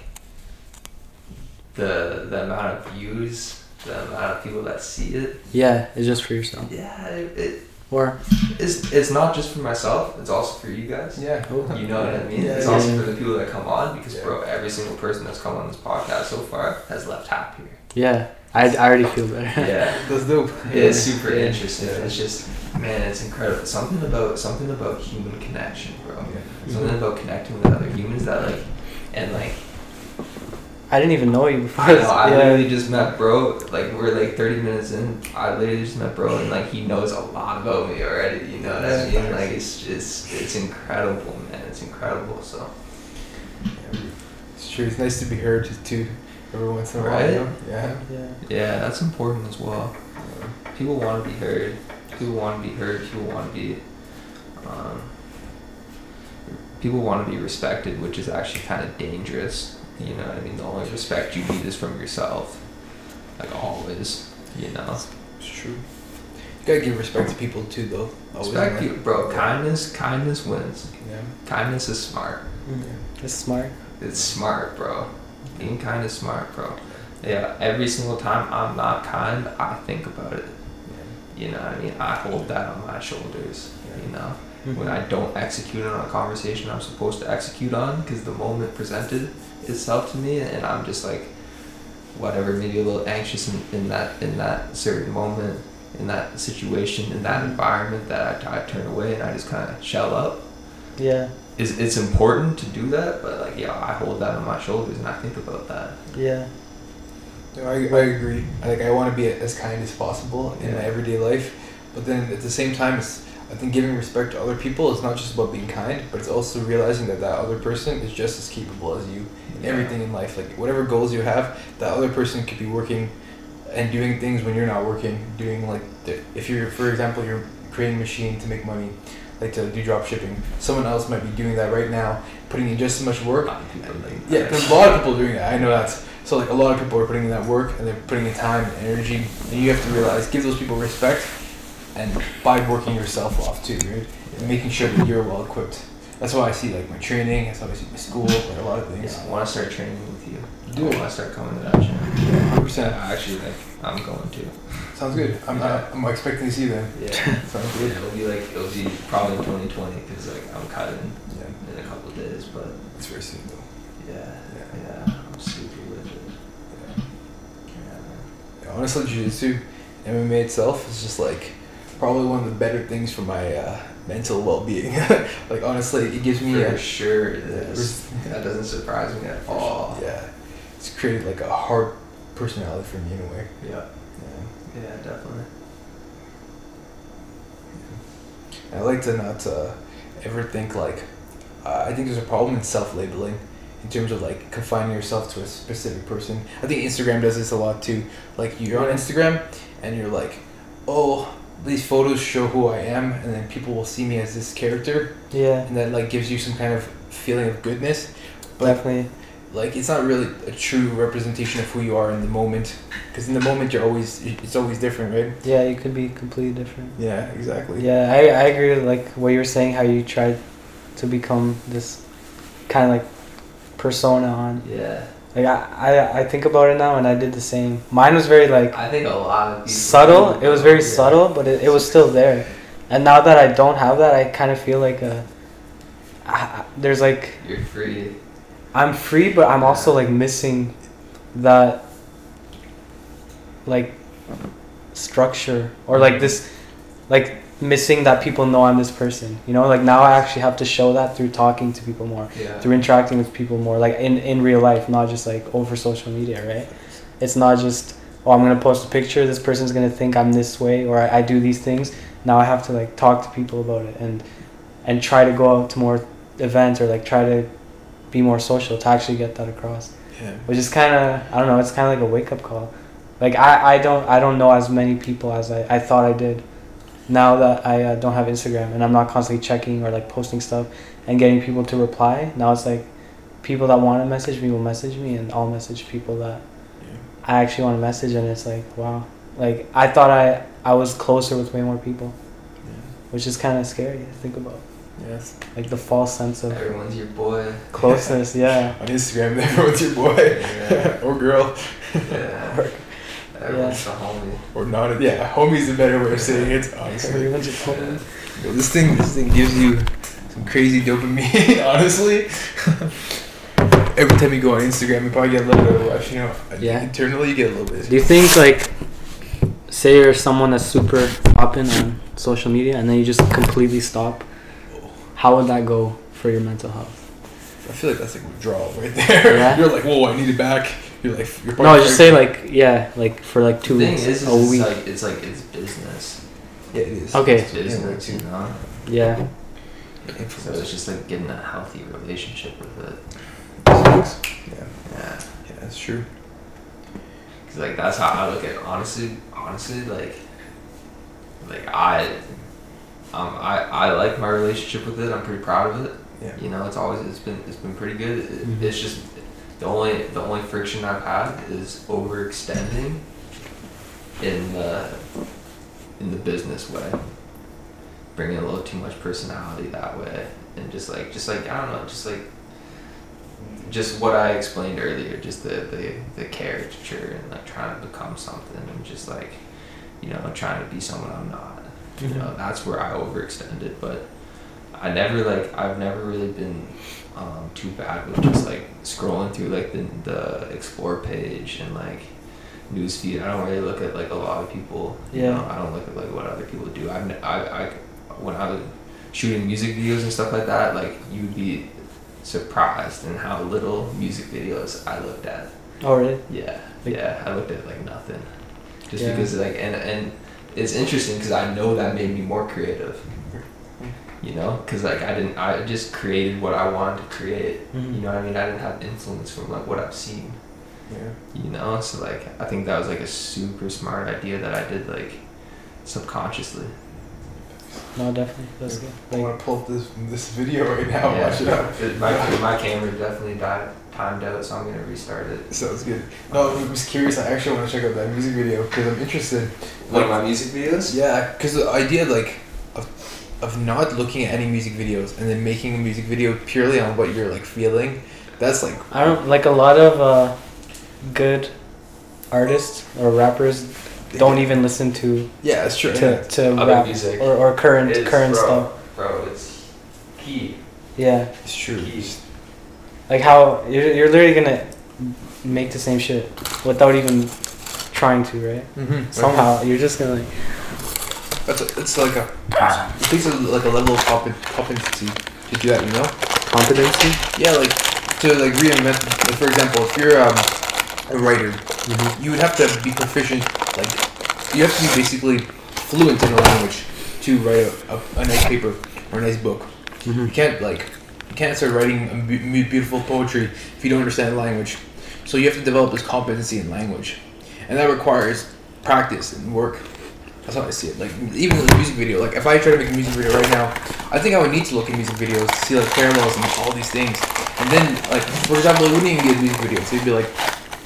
the the amount of views, the amount of people that see it. Yeah, it's just for yourself. Yeah, it, it Or it's it's not just for myself. It's also for you guys. Yeah. You know what I mean? Yeah, it's yeah, also yeah. for the people that come on because, Yeah. bro, every single person that's come on this podcast so far has left happier. yeah, I, I already feel better. Yeah. That's dope. It's super Yeah. interesting. Yeah. It's just, man, it's incredible. Something about something about human connection, bro. Yeah. Something mm-hmm. about connecting with other humans that like, and like, I didn't even know you before. I know I yeah. literally just met bro. Like we're like thirty minutes in. I literally just met bro, and like he knows a lot about me already. You know what I mean? Like it's just, it's incredible, man. It's incredible. So It's true. It's nice to be heard too, every once in a while. Right? You know? Yeah. yeah. yeah, that's important as well. People want to be heard. People want to be heard. People want to be. Um, people want to be respected, which is actually kind of dangerous. You know what I mean? The only respect you need is from yourself. Like always, you know. It's true. You gotta give respect to people too, though. Always Respect life. you, bro. Kindness, kindness wins. Yeah. Kindness is smart. Mm. It's smart. It's smart, bro. Being kind is smart, bro. Yeah, every single time I'm not kind, I think about it. Yeah. You know what I mean? I hold that on my shoulders. You know, when Mhm. I don't execute on a conversation I'm supposed to execute on, because the moment presented itself to me, and I'm just like, whatever, maybe a little anxious in, in that in that certain moment, in that situation, in that Mhm. environment, that I, I turn away and I just kind of shell up. Yeah. It's, it's important to do that, but like, yeah, I hold that on my shoulders and I think about that. Yeah. No, I, I agree. Like I want to be as kind as possible in my everyday life, but then at the same time, it's, I think giving respect to other people is not just about being kind, but it's also realizing that that other person is just as capable as you in everything in life. Like whatever goals you have, that other person could be working and doing things when you're not working. Doing like the, if you're, for example, you're creating a machine to make money, like to do drop shipping. Someone else might be doing that right now, putting in just as much work lot of people like yeah, there's a lot of people doing that. I know that. So like a lot of people are putting in that work and they're putting in time and energy, and you have to realize give those people respect, and by working yourself off too, right? And making sure that you're well equipped. That's why I see like my training. That's how I see my school, like a lot of things. Yeah, I want to start training with you. Do I it. want to start coming to that gym. Hundred Yeah, percent. actually, like, I'm going to. Sounds good. I'm Yeah. Uh, I'm expecting to see you then. Yeah. Sounds Yeah, good. it'll be like it'll be probably 2020 because like I'm cutting Yeah, in a couple of days, but it's very soon though. yeah, Yeah. yeah, I'm super with it. Yeah. Yeah. Yeah, honestly, jiu-jitsu, MMA itself is just like probably one of the better things for my uh, mental well-being. like honestly, it gives me For a sure it Yeah. That doesn't surprise me at all. Yeah, it's created like a hard personality for me in a way. Yeah, Yeah. yeah, definitely. I like to not uh, ever think like uh, I think there's a problem in self-labeling in terms of like confining yourself to a specific person. I think Instagram does this a lot too. Like you're on Instagram and you're like, oh, these photos show who I am, and then people will see me as this character, Yeah. and that like gives you some kind of feeling of goodness. But Definitely. like it's not really a true representation of who you are in the moment, because in the moment you're always it's always different, right? Yeah, you could be completely different. Yeah, exactly. Yeah, I, I agree with like what you were saying, how you tried to become this kind of like persona on Yeah, Like I, I, I think about it now, and I did the same. Mine was very like I think a lot of subtle. It was very Yeah. subtle, but it, it was still there. And now that I don't have that, I kind of feel like a. I, there's like You're free. I'm free, but I'm also like missing that like structure or like this like missing that people know I'm this person. You know, like now I actually have to show that through talking to people more, Yeah. through interacting with people more, like in in real life, not just like over social media, right? It's not just oh I'm gonna post a picture, this person's gonna think I'm this way or I, I do these things. Now I have to like talk to people about it and and try to go out to more events or like try to be more social to actually get that across Yeah. which is kind of i don't know it's kind of like a wake-up call like I, I don't i don't know as many people as i, I thought i did now that i uh, don't have instagram and i'm not constantly checking or like posting stuff and getting people to reply now it's like people that want to message me will message me and i'll message people that i actually want to message and it's like wow like i thought i i was closer with way more people which is kind of scary to think about Yes. like the false sense of Everyone's your boy. closeness yeah On Instagram, everyone's your boy Yeah. or girl Yeah. Everyone's the homie. or not. Yeah, homie's a better way of saying it. Honestly, everyone's just homie. Yo, this thing, this thing gives you some crazy dopamine. honestly, every time you go on Instagram, you probably get a little bit of rush. You know, Yeah. Internally, you get a little bit. Do you think like, say you're someone that's super popping on social media, and then you just completely stop? How would that go for your mental health? I feel like that's like withdrawal right there. Yeah? You're like, whoa, I need it back. You're like, you're No, probably just very- say like yeah, like for like two the thing weeks, is, is a it's week. like it's like it's business. Yeah, it is. Okay. It's business, you know. yeah, So it's just like getting a healthy relationship with it. Yeah, Yeah. yeah, that's true. Cause like that's how I look at it. honestly honestly like like I um I, I like my relationship with it. I'm pretty proud of it. Yeah. You know, it's always it's been it's been pretty good. It, Mhm. It's just the only the only friction I've had is overextending in the in the business way. Bringing a little too much personality that way and just like just like I don't know, just like just what I explained earlier, just the, the, the caricature and like trying to become something and just like, you know, trying to be someone I'm not. You Mhm. know, that's where I overextended. But I never like I've never really been um, too bad with just like scrolling through like the the explore page and like newsfeed. I don't really look at like a lot of people. You Yeah. know, I don't look at like what other people do. I've I, I when I was shooting music videos and stuff like that, like you'd be surprised in how little music videos I looked at. Oh really? Yeah, Like- yeah, I looked at like nothing, just Yeah. because like and and it's interesting because I know that made me more creative. You know, because like I didn't, I just created what I wanted to create. Mhm. You know what I mean? I didn't have influence from like what I've seen. Yeah. You know, so like I think that was like a super smart idea that I did like subconsciously. No, definitely. That's good. I Like, want to pull up this this video right now. yeah, Watch it out. it- my my camera definitely died, timed out, so I'm gonna restart it. Sounds good. No, I was curious. I actually want to check out that music video because I'm interested. One of my music videos. Yeah, because the idea like of, of not looking at any music videos and then making a music video purely on what you're like feeling, that's like I don't like a lot of uh, good artists or rappers don't even listen to yeah, it's true. to, to Other rap music. or, or current It's- current bro, stuff. Bro, it's key. Yeah, It's true. Key. like how you're, you're literally gonna make the same shit without even trying to, right? Mm-hmm. Somehow you're just gonna like That's a, it's like a it takes a, like a level of comp- competency to do that. You know. competency. Yeah, like to like reinvent. Like for example, if you're um, a writer, Mm-hmm. you would have to be proficient. Like you have to be basically fluent in a language to write a, a, a nice paper or a nice book. Mm-hmm. You can't like you can't start writing beautiful poetry if you don't understand the language. So you have to develop this competency in language, and that requires practice and work. That's how I see it. Like even in the music video, like if I try to make a music video right now, I think I would need to look at music videos to see like parallels and all these things. And then like for example, it wouldn't even be a music video. So it'd be like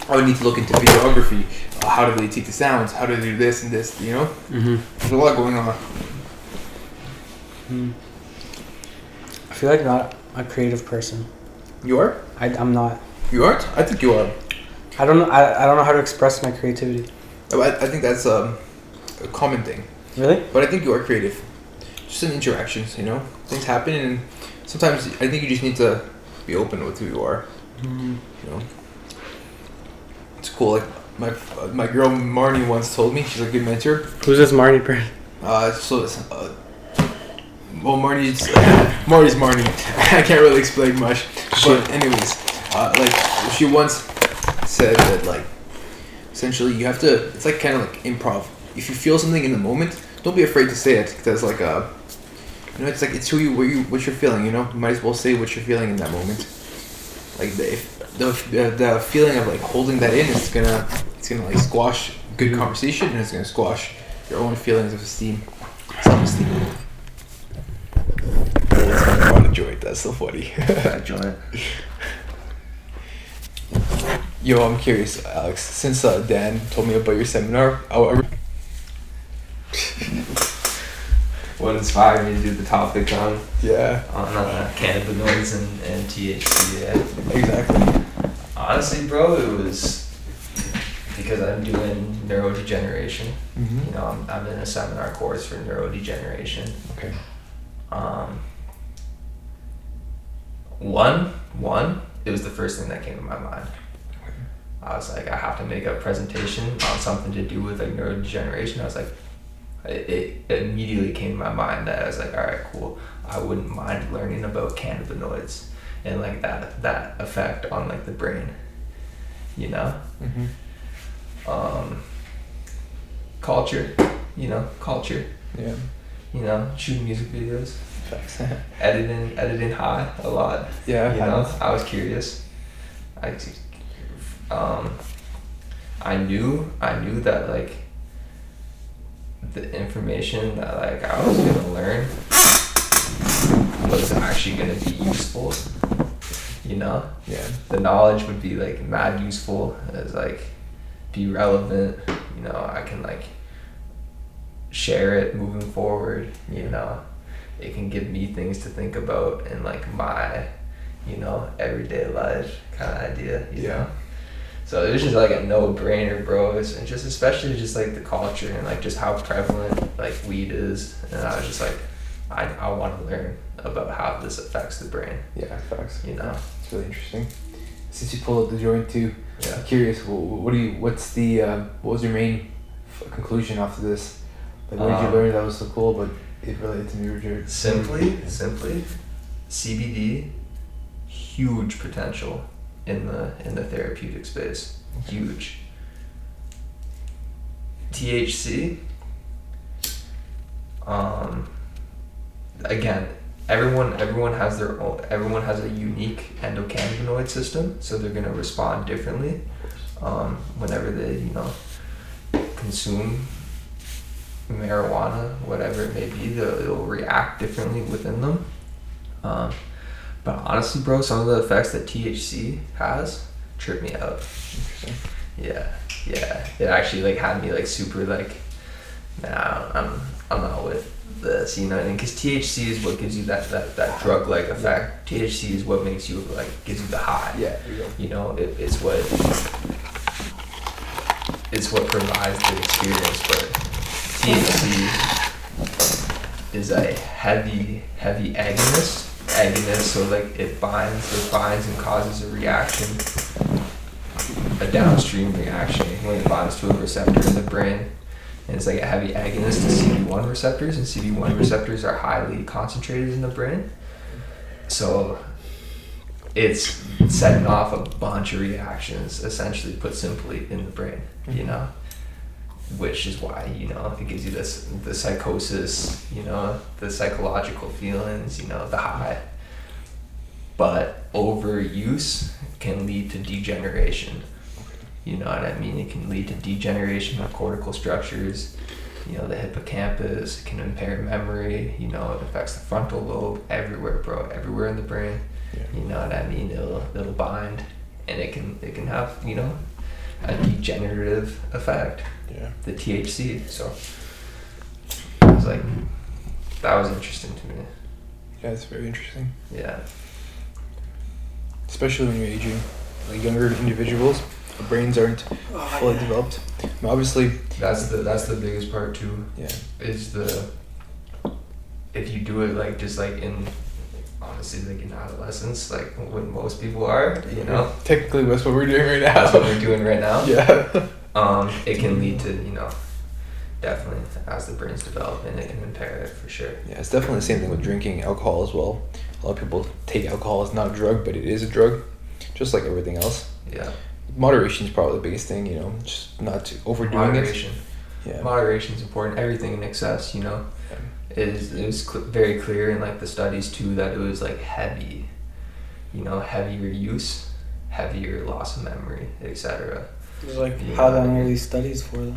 I would need to look into videography. Uh, how do they take the sounds? How do they do this and this? You know, Mm-hmm. there's a lot going on. Hmm. I feel like not a creative person. You are? I, I'm not. You aren't? I think you are. I don't know. I, I don't know how to express my creativity. I, I think that's um, a common thing. Really? But I think you are creative. Just in interactions, you know? Things happen and sometimes I think you just need to be open with who you are. Mm-hmm. You know? It's cool. Like my uh, my girl Marnie once told me, she's a good mentor. Who's this Marnie person? Uh, so uh, well, Marnie's Marnie's Marnie. I can't really explain much, but anyways, uh, like she once said that like essentially you have to. It's like kind of like improv. If you feel something in the moment, don't be afraid to say it because like uh, you know, it's like it's who you what you what you're feeling. You know, you might as well say what you're feeling in that moment. Like the if the, the, the feeling of like holding that in is gonna it's gonna like squash good conversation and it's gonna squash your own feelings of esteem, self-esteem. I want to joint. That's so funny. Joint. Yo, I'm curious, Alex. Since uh, Dan told me about your seminar, I, I, What inspired me to do the topic on yeah, on uh, cannabinoids and, and THC? Yeah. exactly. Honestly, bro, it was because I'm doing neurodegeneration. Mm-hmm. You know, I'm, I'm in a seminar course for neurodegeneration. Okay. Um, one, one, it was the first thing that came to my mind. I was like, I have to make a presentation on something to do with like neurodegeneration. I was like, it, it immediately came to my mind that I was like, all right, cool. I wouldn't mind learning about cannabinoids and like that that effect on like the brain. You know, Mm-hmm. um, culture. You know, culture. Yeah. You know, shooting music videos, Facts. editing, editing high a lot. yeah. you know, I was curious. I, um, I knew, I knew that like the information that like I was gonna learn was actually gonna be useful. You know, Yeah. the knowledge would be like mad useful as like be relevant. You know, I can like share it moving forward. You know, it can give me things to think about in like my, you know, everyday life kind of idea. You Yeah. know. So it was just like a no brainer, bro. And just especially just like the culture and like just how prevalent like weed is. And I was just like, I, I want to learn about how this affects the brain. Yeah. Facts. You know. It's really interesting. Since you pulled up the joint too, Yeah. I'm curious. What, what do you? What's the? Uh, what was your main f- conclusion after this? Like, what did you Um, learn that was so cool, but it related to neurodegeneration? Simply, simply, CBD, huge potential in the in the therapeutic space. Huge. THC. Um. Again, everyone everyone has their own. Everyone has a unique endocannabinoid system, so they're gonna respond differently. Um, whenever they you know consume marijuana, whatever it may be, they'll, it'll react differently within them. Um, but honestly, bro, some of the effects that THC has trip me out. Yeah, yeah. It actually like had me like super like, nah, I'm I'm not with this, you know, and because THC is what gives you that that, that drug like effect. THC is what makes you like gives you the high. Yeah. You. You know, it, it's what it's what provides the experience, but THC is a heavy, heavy agonist. Agonist, so like it binds, it binds and causes a reaction, a downstream reaction when it binds to a receptor in the brain. And it's like a heavy agonist to CB1 receptors, and CB1 receptors are highly concentrated in the brain. So it's setting off a bunch of reactions, essentially put simply, in the brain, you know? Which is why, you know, it gives you this the psychosis, you know, the psychological feelings, you know, the high. But overuse can lead to degeneration. You know what I mean? It can lead to degeneration of cortical structures, you know, the hippocampus, it can impair memory, you know, it affects the frontal lobe, everywhere, bro, everywhere in the brain. Yeah. You know what I mean? It'll it'll bind and it can it can have, you know, a degenerative effect, Yeah. the THC. So I was like that was interesting to me. Yeah. It's very interesting, Yeah. especially when you're aging. like younger individuals, our brains aren't oh, fully developed. And obviously, That's the that's the biggest part too. yeah, Is the if you do it like just like in honestly like in adolescence, like when most people are, you know, technically that's what we're doing right now. that's what we're doing right now. yeah. Um, it can lead to you know, definitely as the brains develop and it can impair it for sure. Yeah, it's definitely the same thing with drinking alcohol as well. A lot of people take alcohol as not a drug, but it is a drug, just like everything else. Yeah. Moderation is probably the biggest thing, you know, just not to overdoing Moderation. it. Yeah. Moderation is important. Everything in excess, you know. Is it was cl- very clear in like the studies too that it was like heavy you know heavier use heavier loss of memory etc like Yeah. how long are these studies for though?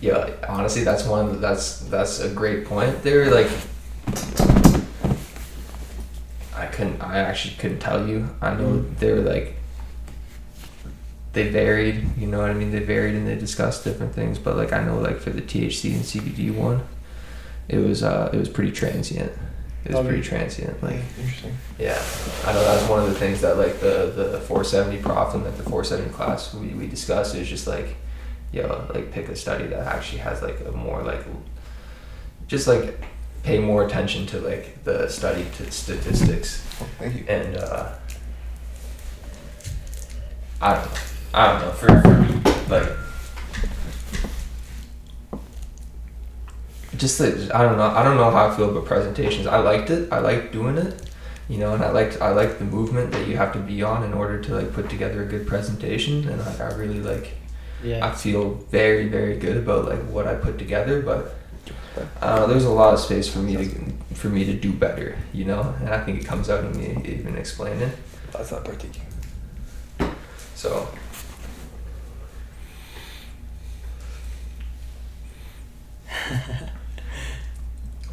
yeah honestly that's one that's that's a great point they were like i couldn't i actually couldn't tell you i know Mhm. they were like they varied you know what i mean they varied and they discussed different things but like i know like for the thc and cbd one it was uh it was pretty transient it was pretty transient like Interesting. Yeah, I know that's one of the things that like the the 470 prof and like the 470 class we, we discussed is just like, yo, like pick a study that actually has like a more like, just like pay more attention to like the study to statistics Oh, thank you. and uh, I don't know, I don't know for, for me like. Just like I don't know, I don't know how I feel about presentations. I liked it. I liked doing it, you know, and I liked I liked the movement that you have to be on in order to like put together a good presentation. And like I really like yeah. I feel very very good about like what I put together, but uh, there's a lot of space for me to for me to do better, you know, and I think it comes out in me even explaining. That's not partaking. So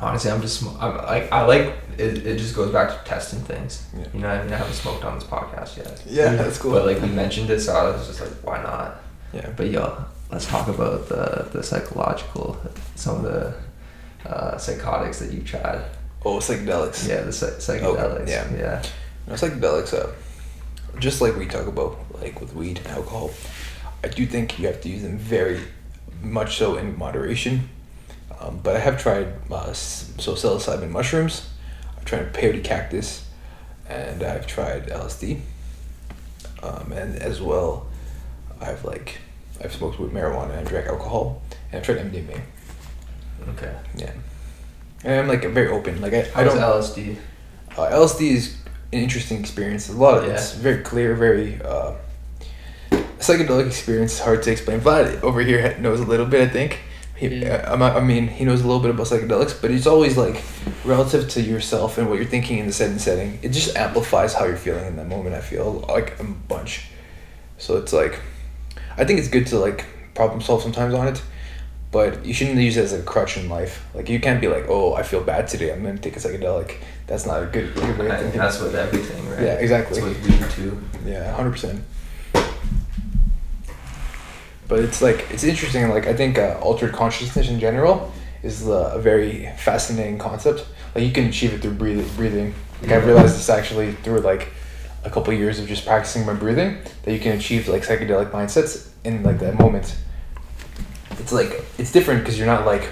honestly, I'm just sm- I'm like I like it. It just goes back to testing things. Yeah. You know, I mean, I haven't smoked on this podcast yet. Yeah, that's cool. But like we mentioned it, so I was just like, why not? Yeah. But yo, let's talk about the the psychological, some of the uh, psychotics that you've tried. Oh, psychedelics. Yeah, the psy- psychedelics. yeah. yeah. No, psychedelics, uh, just like we talk about, like with weed and alcohol, I do think you have to use them very much so in moderation. Um, but I have tried uh, so psilocybin mushrooms. I've tried peyote cactus, and I've tried LSD. Um, and as well, I've like I've smoked with marijuana and drank alcohol, and I've tried MDMA. Okay. Yeah, and I'm like very open. Like I, I don't. LSD? Uh, LSD is an interesting experience. A lot of Yeah. it's very clear, very uh, psychedelic experience. Hard to explain. Vlad over here knows a little bit. I think. He, Yeah. uh, I'm I mean, he knows a little bit about psychedelics, but it's always like relative to yourself and what you're thinking in the setting. Setting. It just amplifies how you're feeling in that moment. I feel like a bunch. So it's like, I think it's good to like problem solve sometimes on it, but you shouldn't use it as a crutch in life. Like you can't be like, oh, I feel bad today. I'm gonna take a psychedelic. That's not a good, good way I that's with everything, right? Yeah, exactly. It's with weed too. Yeah, hundred percent. But it's like it's interesting. Like I think uh, altered consciousness in general is uh, a very fascinating concept. Like you can achieve it through breathing. Breathing. Like I realized this actually through like a couple years of just practicing my breathing that you can achieve like psychedelic mindsets in like that moment. It's like it's different because you're not like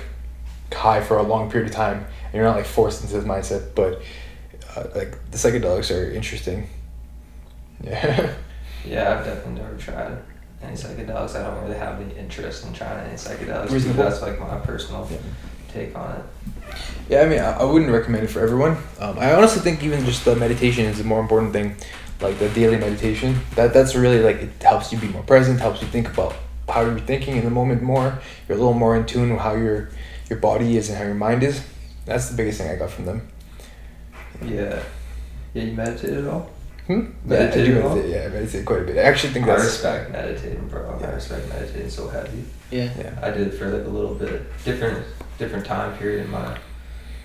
high for a long period of time and you're not like forced into this mindset. But uh, like the psychedelics are interesting. Yeah. Yeah, I've definitely never tried any psychedelics. I don't really have any interest in trying any psychedelics. Reasonable. That's like my personal Yeah. take on it. Yeah, I mean, I, I wouldn't recommend it for everyone. Um, I honestly think even just the meditation is a more important thing, like the daily meditation. That that's really like it helps you be more present, helps you think about how you're thinking in the moment more. You're a little more in tune with how your your body is and how your mind is. That's the biggest thing I got from them. Yeah. Yeah, you meditate at all? Hmm? Yeah, I Meditate do at all? meditate. Yeah, I meditate quite a bit. I actually think I that's respect meditating, bro. I respect meditating so heavy. Yeah. yeah. I did it for like a little bit different different time period in my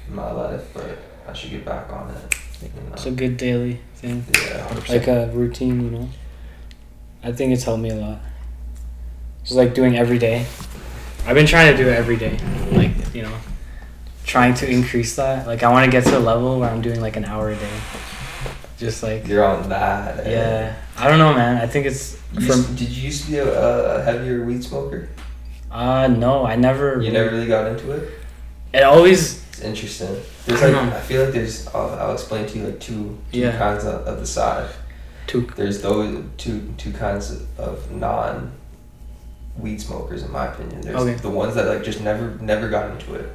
in my life, but I should get back on it. You know? It's a good daily thing. yeah. 100%. Like a routine, you know. I think it's helped me a lot. Just like doing every day. I've been trying to do it every day. Like, you know, trying to increase that. Like I want to get to a level where I'm doing like an hour a day. Just like You're on that. yeah. I don't know, man. I think it's You used- from did you used to be a, a heavier weed smoker? uh no, I never. You never really got into it. It always It's interesting. There's I like know. I feel like there's I'll, I'll explain to you like two two Yeah. kinds of, of the side. took There's those two two kinds of, of non weed smokers in my opinion. There's Okay. the ones that like just never never got into it.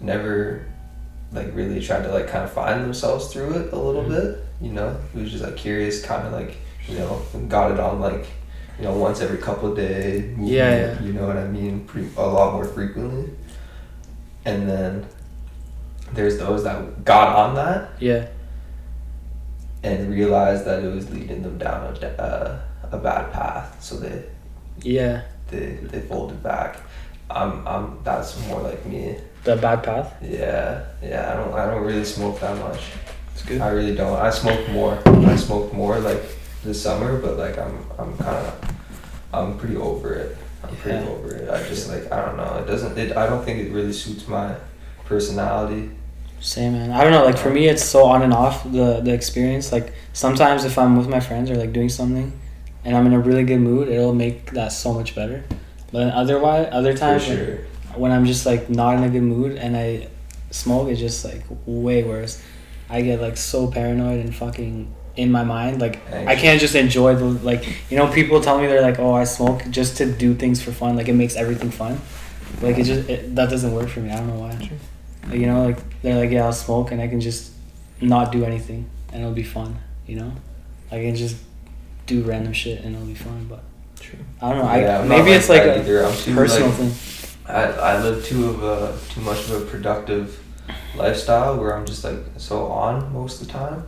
Never like really tried to like kind of find themselves through it a little Mhm. bit, you know? It was just like curious kind of like, you know, got it on like you know, once every couple of days. Yeah, yeah. You know what I mean? Pre- a lot more frequently. And then there's those that got on that yeah and realized that it was leading them down a, uh, a bad path. So they, yeah they, they folded back. I'm, I'm, that's more like me. the bad path. Yeah, yeah. I don't, I don't really smoke that much. It's good. I really don't. I smoke more. I smoke more like this summer, but like I'm, I'm kind of, I'm pretty over it. I'm pretty over it. I just like, I don't know. It doesn't. It. I don't think it really suits my personality. Same man. I don't know. Like for me, it's so on and off the the experience. Like sometimes if I'm with my friends or like doing something, and I'm in a really good mood, it'll make that so much better. But otherwise, other times like, when I'm just like not in a good mood and I smoke, it's just like way worse. I get like so paranoid and fucking in my mind. Like I can't just enjoy the like you know people tell me they're like oh I smoke just to do things for fun. Like it makes everything fun. Like it just it, that doesn't work for me. I don't know why. Like, you know, like they're like yeah I'll smoke and I can just not do anything and it'll be fun. You know, I can just do random shit and it'll be fun. But True. I don't know. Yeah, I I'm not maybe it's like that a either. I'm personal like, thing. I, I live too of a too much of a productive lifestyle where I'm just like so on most of the time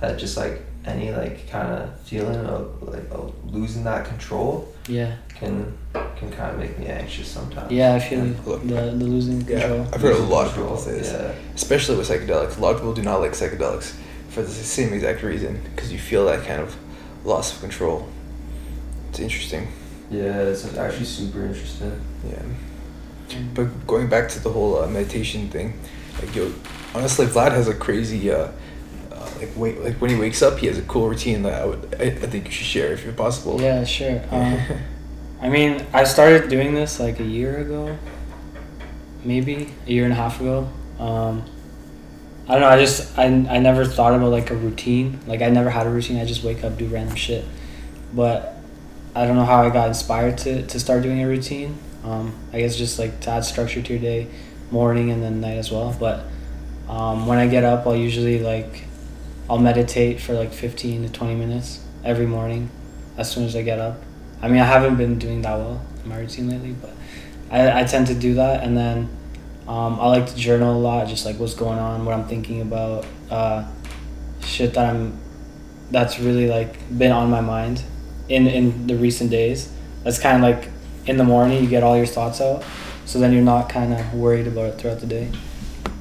that just like any like kind of feeling of like of losing that control Yeah. can can kind of make me anxious sometimes. Yeah, I feel you. Look, the the losing Yeah, control. I've heard a Losing lot of people say this, Yeah, especially with psychedelics. A lot of people do not like psychedelics for the same exact reason, because you feel that kind of loss of control. It's interesting. yeah, it's actually super interesting. Yeah. But going back to the whole uh, meditation thing, like yo, honestly, Vlad has a crazy, uh, uh, like wait, like when he wakes up, he has a cool routine that I would, I, I think you should share if you're possible. Yeah, sure. Um, I mean, I started doing this like a year ago, maybe a year and a half ago. Um, I don't know. I just I, I never thought about like a routine. Like I never had a routine. I just wake up, do random shit. But I don't know how I got inspired to to start doing a routine. Um, I guess just like to add structure to your day, morning and then night as well. But um, when I get up, I'll usually like I'll meditate for like fifteen to twenty minutes every morning, as soon as I get up. I mean, I haven't been doing that well in my routine lately, but I, I tend to do that. And then um, I like to journal a lot, just like what's going on, what I'm thinking about, uh, shit that I'm, that's really like been on my mind in, in the recent days. That's kind of like in the morning, you get all your thoughts out. So then you're not kind of worried about it throughout the day.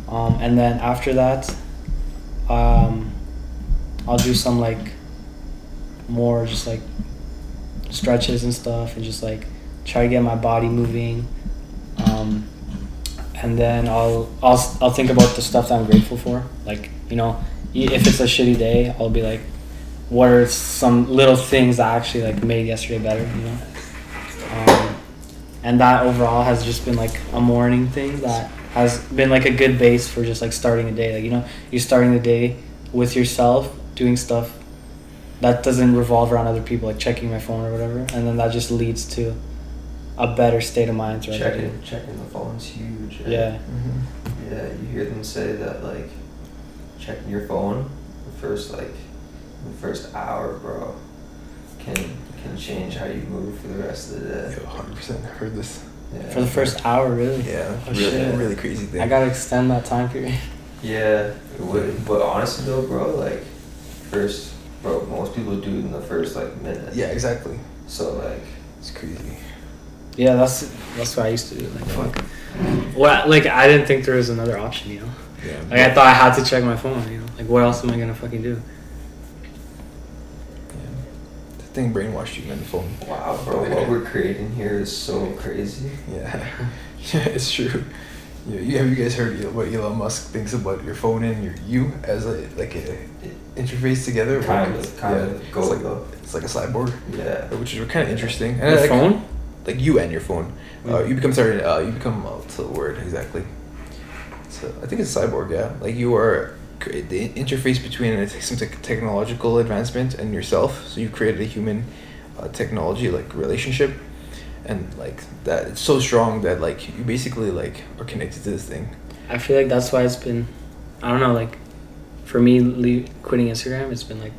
Um, and then after that, um, I'll do some like more just like stretches and stuff and just like try to get my body moving. Um, and then I'll, I'll I'll think about the stuff that I'm grateful for. Like you know if it's a shitty day I'll be like what are some little things that actually like made yesterday better you know and that overall has just been like a morning thing that has been like a good base for just like starting a day like you know you're starting the day with yourself doing stuff that doesn't revolve around other people like checking my phone or whatever and then that just leads to a better state of mind throughout the day. Checking checking the phone's huge. eh? yeah hmm Yeah, you hear them say that like checking your phone the first like the first hour, bro, can can change how you move for the rest of the day. Yo, hundred percent heard this. Yeah. for the first hour really Yeah, Oh, really, shit. really crazy thing. i gotta extend that time period Yeah, it would, but honestly though, bro, like first, bro, most people do it in the first like minute. Yeah, exactly. So like, It's crazy. yeah that's that's what i used to do like fuck what like i didn't think there was another option you know Yeah. like i thought i had to check my phone you know like what else am i gonna fucking do yeah. The thing brainwashed you, man. The phone. wow, bro, what we're creating here is so crazy. Yeah. yeah, it's true. Yeah, you have you guys heard El- what Elon Musk thinks about your phone and your you as a like a interface together? Kind of, kind yeah, of. It's Go like, it's like a cyborg, Yeah. which is kind of interesting. And I Your like- phone? like you and your phone. Uh, you become sorry. Uh, you become uh, what's the word exactly? So I think it's cyborg. Yeah, like you are cre- the interface between a, some tech technological advancement and yourself. So you created a human uh, technology like relationship, and like that it's so strong that like you basically like are connected to this thing. I feel like that's why it's been, I don't know, like, for me, le- quitting Instagram, it's been like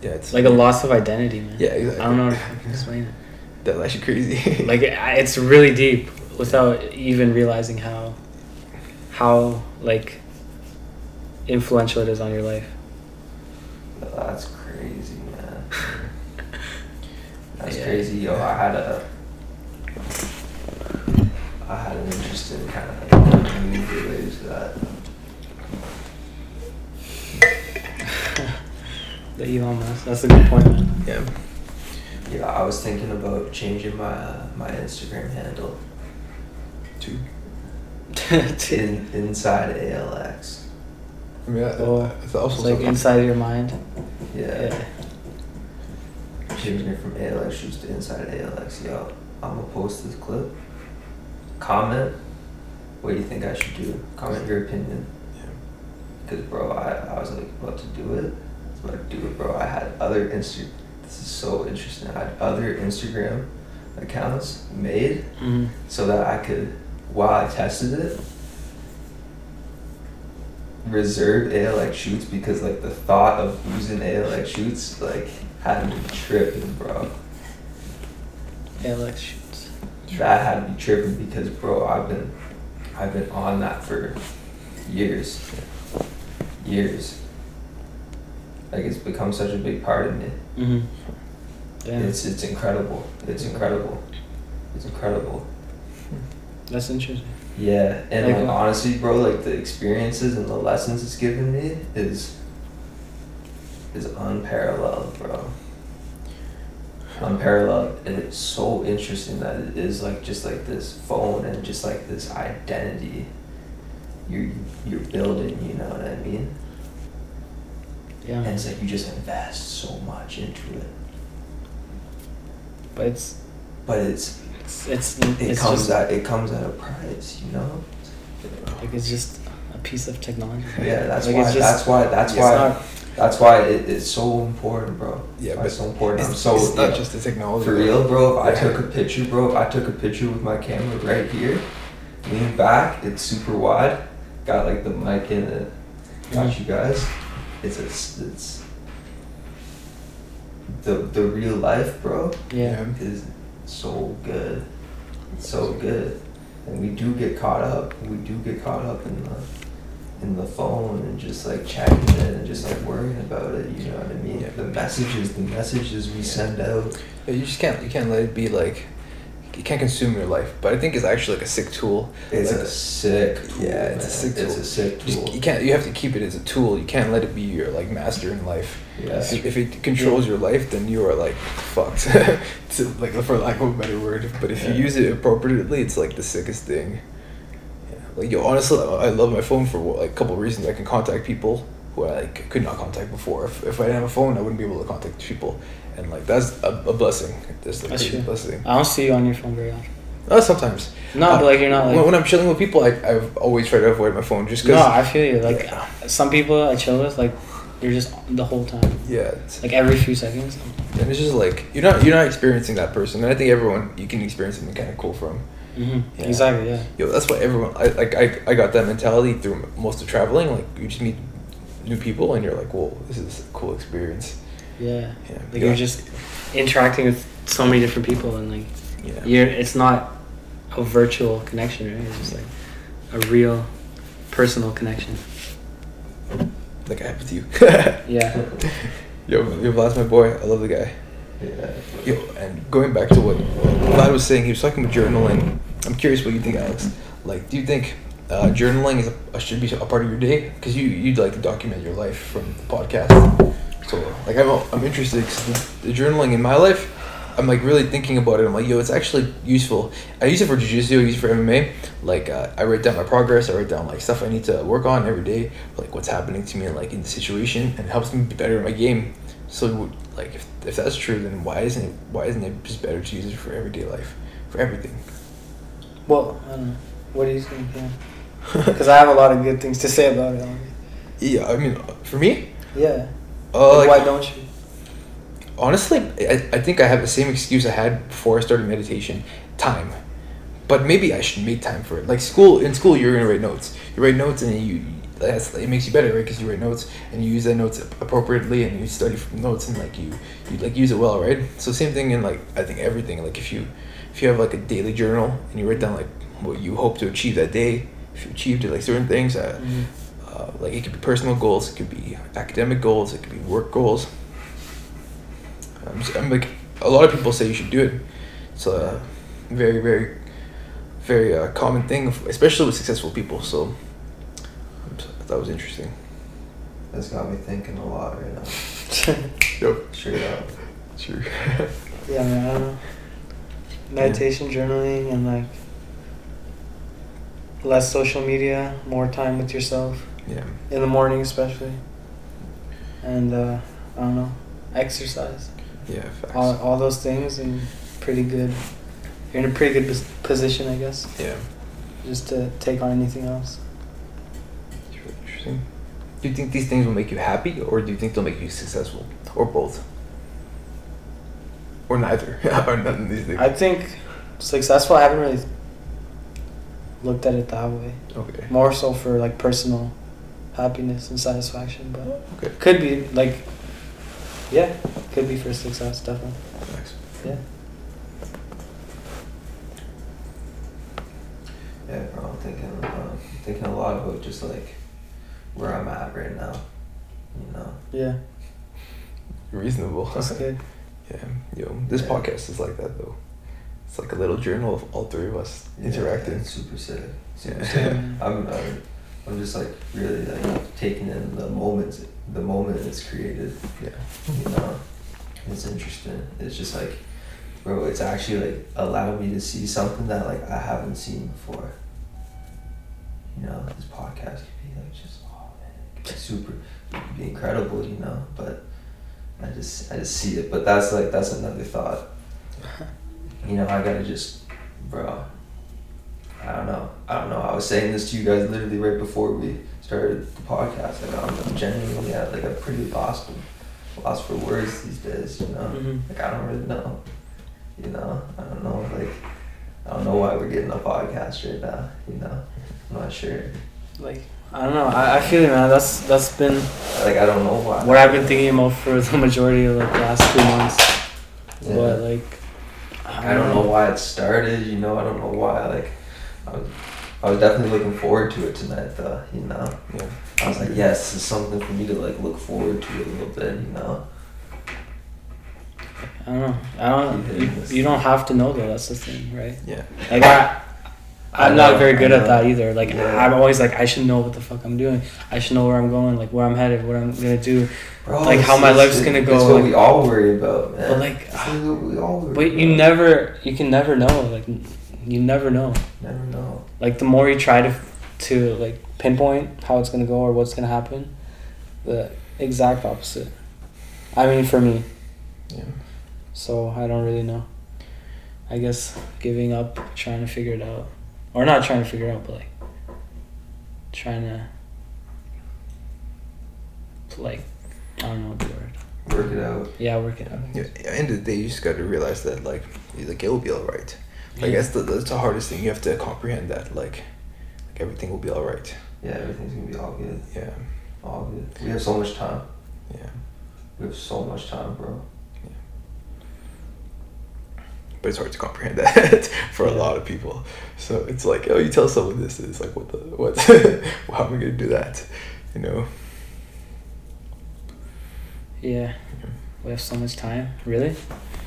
Yeah, it's like a loss of identity, man. Yeah, exactly. I don't know if I can explain it. That's actually crazy. Like, I- it's really deep without even realizing how, how like, influential it is on your life. That's crazy, man. That's Yeah. crazy, yo. I had a, I had an interesting kind of move related to that. The Elon Musk. That's a good point, man. yeah. Yeah, I was thinking about changing my uh, my Instagram handle to in inside ALX. I mean, that, Oh, that's also It's like something- inside of your mind. Yeah. Yeah. Changing it from ALX shoots to inside ALX. Yo, I'm gonna post this clip. Comment. What do you think I should do? Comment your opinion. Yeah. Cause bro, I, I was like about to do it. I was about to do it, bro. I had other Insta. This is so interesting. I had other Instagram accounts made hmm so that I could, while I tested it, reserve ALX shoots because like the thought of using ALX shoots like had me tripping, bro. ALX shoots. That had me tripping because bro, I've been, I've been on that for years, years. Like it's become such a big part of me. Mm-hmm. Damn. It's it's incredible. It's incredible. It's incredible. That's interesting. Yeah, and Like like, honestly, bro, like the experiences and the lessons it's given me is is unparalleled, bro. Unparalleled, and it's so interesting that it is like just like this phone and just like this identity you're you're building. You know what I mean? Yeah. And it's like you just invest so much into it, But it's but it's it's it's, it it's comes just at it comes at a price, you know. like it's just a piece of technology. Yeah, that's Like, why. just- that's why. That's why. not- That's why it, it's so important, bro. Yeah, but it's so important. I'm It's, so it's not yeah. just the technology. for real, bro. If I took a picture, bro. If I took a picture with my camera right here, lean back, it's super wide. Got like the mic in it. Got Mhm. you guys. It's a, s- it's the the real life, bro. Yeah. Is so good, so good, and we do get caught up. We do get caught up in the in the phone and just like checking it and just like worrying about it. You know what I mean? Yeah. The messages, the messages we send out. Yeah, you just can't you can't let it be like you can't consume your life. But I think it's actually like a sick tool. It's Like, a sick tool. Yeah, it's a man. sick It's a sick tool. just, you can't you have to keep it as a tool. You can't let it be your like master in life. Yeah. If, if it controls your life, then you are like fucked. to, like for lack of a better word. But if you use it appropriately, it's like the sickest thing. Yeah. Like yo, honestly, I love my phone for like a couple of reasons. I can contact people who I like could not contact before. If, if I didn't have a phone, I wouldn't be able to contact people, and like that's a, a blessing. That's a That's true. blessing. I don't see you on your phone very often. Uh, sometimes. No, Uh, but like you're not like. when, when I'm chilling with people, I I've always tried to avoid my phone just no, because. I feel you. Like some people I chill with, like you're just the whole time, yeah, like every few seconds. and it's just like you're not you're not experiencing that person, and I think everyone you can experience something kind of cool from. hmm Yeah. Exactly. Yeah. Yo, that's why everyone I like I, I got that mentality through most of traveling. Like you just meet new people, and you're like, whoa, this is a cool experience. Yeah. Yeah, Like yeah. you're just interacting with so many different people, and like yeah. you're. It's not a virtual connection, right? It's just like a real, personal connection. Like I have with you. Yeah. Yo, yo, Vlad's my boy. I love the guy. Yeah. Yo, and going back to what Vlad was saying, he was talking about journaling. I'm curious what you think, Alex. Like, do you think uh, journaling is a, should be a part of your day? Because you you'd like to document your life from the podcast. So, like, I'm I'm interested 'cause the, the journaling in my life I'm like really thinking about it. I'm like, yo, it's actually useful. I use it for jujitsu. I use it for MMA. Like, uh, I write down my progress. I write down like stuff I need to work on every day. Like what's happening to me, like in the situation, and it helps me be better in my game. So, like, if, if that's true, then why isn't it why isn't it just better to use it for everyday life, for everything? Well, I don't know. What do you think? Because I have a lot of good things to say about it. Yeah, I mean, for me, Yeah. uh, Like, like, why don't you? Honestly, I, I think I have the same excuse I had before I started meditation time. But maybe I should make time for it. Like school, in school, you're gonna write notes. You write notes, and you that's it makes you better, right? Because you write notes and you use that notes appropriately, and you study from notes, and like you you like use it well, right? So same thing in like I think everything. Like if you if you have like a daily journal and you write down like what you hope to achieve that day, if you achieved it, like certain things, uh, Mhm. uh, like it could be personal goals, it could be academic goals, it could be work goals. I'm, just, I'm like a lot of people say you should do it. It's a very very very uh, common thing, especially with successful people. So I'm s- I thought it was interesting. That's got me thinking a lot right now. Yep. Straight up. Sure. yeah, man. I don't know. Meditation, journaling, and like less social media, more time with yourself yeah. in the morning, especially. And uh, I don't know, exercise. Yeah. Facts. All, all those things, and pretty good. You're in a pretty good position, I guess, yeah. just to take on anything else. It's really interesting. Do you think these things will make you happy, or do you think they'll make you successful, or both, or neither, or none of these things? I think successful. I haven't really looked at it that way. okay. More so for like personal happiness and satisfaction, but Okay. could be like, yeah, could be for success definitely. Thanks. Yeah. Yeah, bro. I'm thinking, uh, thinking a lot about just like where I'm at right now. You know. Yeah, Reasonable. that's good. Yeah, yo, this Yeah. podcast is like that though. It's like a little journal of all three of us Yeah, interacting. it's super sick. Super Yeah. sick. I'm, I'm, I'm just like really like taking in the moments, the moment it's created. Yeah. You know, it's interesting. It's just like, bro, it's actually like allowed me to see something that like I haven't seen before. You know, this podcast could be like just oh man, super, it could be incredible. You know, but I just I just see it. But that's like that's another thought. You know, I gotta just, bro. I don't know. I don't know. I was saying this to you guys literally right before we started the podcast. Like I'm, I'm genuinely at like a pretty lost, lost for words these days. You know, Mhm. like I don't really know. You know, I don't know. Like I don't know why we're getting a podcast right now. You know, I'm not sure. Like I don't know. I, I feel it, man. That's that's been Like I don't know why. what I've been thinking about for the majority of like the last few months. Yeah. But like, I don't know why it started. You know, I don't know why. Like I was, I was definitely looking forward to it tonight, though. You know. Yeah. I was like, yes, it's something for me to like look forward to a little bit, you know. I don't know. I don't. You, you don't have to know though. That's the thing, right? Yeah. Like I, I'm I not very good at that either. Like Yeah. I'm always like I should know what the fuck I'm doing. I should know where I'm going, like where I'm headed, what I'm gonna do. Bro, Like, how my it's- life's gonna It's go, what like- we all worry about, man. But, like, It's what we all worry But you about. never, you can never know. Like you never know. never know. Like the more you try to to like pinpoint how it's gonna go or what's gonna happen, the exact opposite. I mean, for me, Yeah. so I don't really know. I guess giving up, trying to figure it out, or not trying to figure it out, but like trying to like I don't know the word. Work it out. Yeah, work it out. Yeah. At the end of the day, you just got to realize that like, like it will be all right. Yeah. that's the that's the hardest thing. You have to comprehend that like, like everything will be all right. Yeah, everything's gonna be all good. Yeah. All good. We have so much time. Yeah. We have so much time, bro. Yeah. But it's hard to comprehend that for a lot of people. So it's like, oh, you tell someone this, it's like, what the what? How am I gonna do that? You know. Yeah, we have so much time. Really,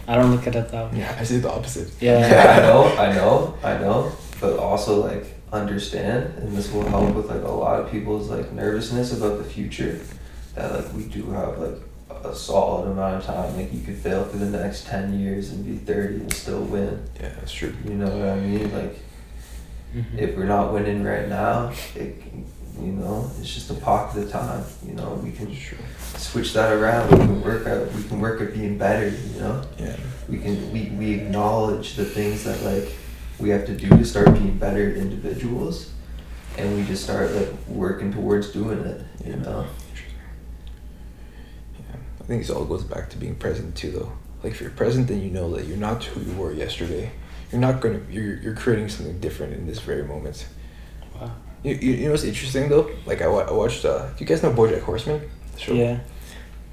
I don't look at it that way. Yeah, I see the opposite. Yeah. yeah. I know, I know, I know. But also like understand, and this will help with like a lot of people's like nervousness about the future. That like we do have like a solid amount of time. Like you could fail for the next ten years and be thirty and still win. Yeah, that's true. You know what I mean? Like Mhm. if we're not winning right now, it, you know, it's just a pocket of time. You know, we can That's true. Switch that around. We can work at We can work at being better. You know, Yeah. we can we, we acknowledge the things that like we have to do to start being better individuals, and we just start like working towards doing it. You know. Yeah. I think this all goes back to being present too, though. Like if you're present, then you know that you're not who you were yesterday. You're not gonna. You're you're creating something different in this very moment. Wow. You, you, you know what's interesting though? Like I, wa- I watched. Uh, do you guys know BoJack Horseman? Show? Yeah.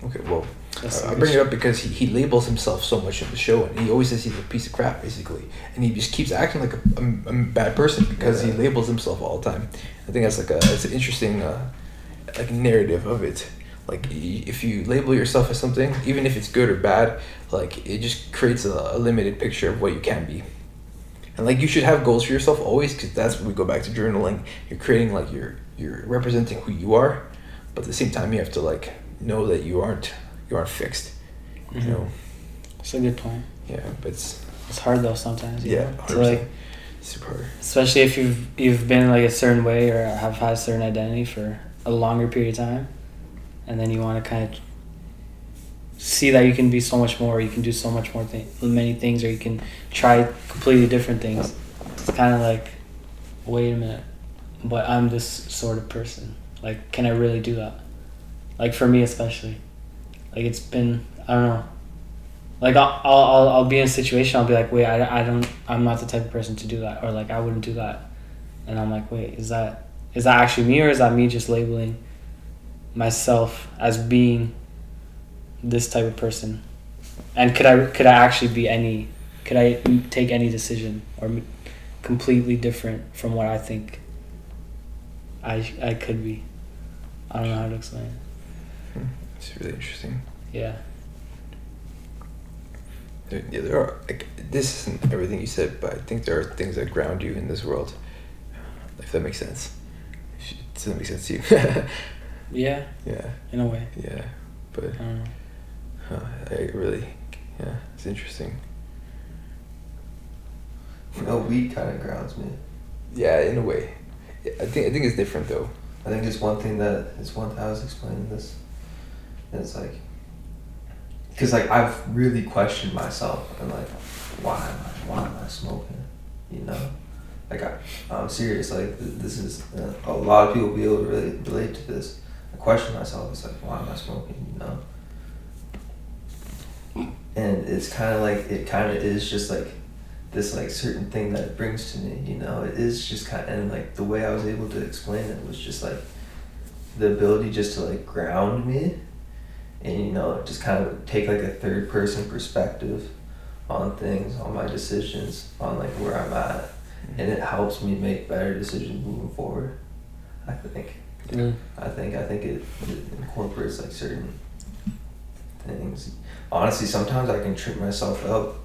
Okay. Well, That's I a I good bring it up because he, he labels himself so much in the show, and he always says he's a piece of crap, basically, and he just keeps acting like a, a, a bad person because he labels himself all the time. I think that's like a it's an interesting uh, like narrative of it. Like if you label yourself as something, even if it's good or bad, like it just creates a, a limited picture of what you can be. And like you should have goals for yourself always, because that's when we go back to journaling. You're creating like you're you're representing who you are, but at the same time you have to like know that you aren't you aren't fixed. You Mhm. know, It's a good point. yeah, but it's It's hard though sometimes. yeah? To like, super hard. especially if you've you've been like a certain way or have had a certain identity for a longer period of time, and then you want to kind of see that you can be so much more. You can do so much more thing, many things, or you can try completely different things. It's kind of like, wait a minute, but I'm this sort of person. Like, can I really do that? Like for me especially, like it's been I don't know. Like I'll, I'll, I'll, be in a situation I'll be like wait I, I don't I'm not the type of person to do that or like I wouldn't do that and I'm like wait is that is that actually me or is that me just labeling myself as being this type of person and could I could I actually be any could I take any decision or completely different from what I think I I could be I don't know how to explain it Hmm, It's really interesting. yeah There, yeah, there are like this isn't everything you said, but I think there are things that ground you in this world. If that makes sense. If it doesn't make sense to you. yeah yeah, in a way yeah, but I don't know huh, I really, yeah, it's interesting. You know, weed kind of grounds me. Yeah, in a way. Yeah, I think I think it's different though. I think it's one thing that it's one. I was explaining this. And it's like, because like I've really questioned myself and like, why am I why am I smoking? You know, like I I'm serious. Like this is uh, a lot of people be able to really relate to this. I question myself. It's like why am I smoking? You know. And it's kind of like it kind of is just like this like certain thing that it brings to me you know it is just kind of and like the way i was able to explain it was just like the ability just to like ground me and you know just kind of take like a third person perspective on things on my decisions on like where i'm at and it helps me make better decisions moving forward i think Mm. I think I think it, it incorporates like certain things. Honestly, sometimes I can trip myself up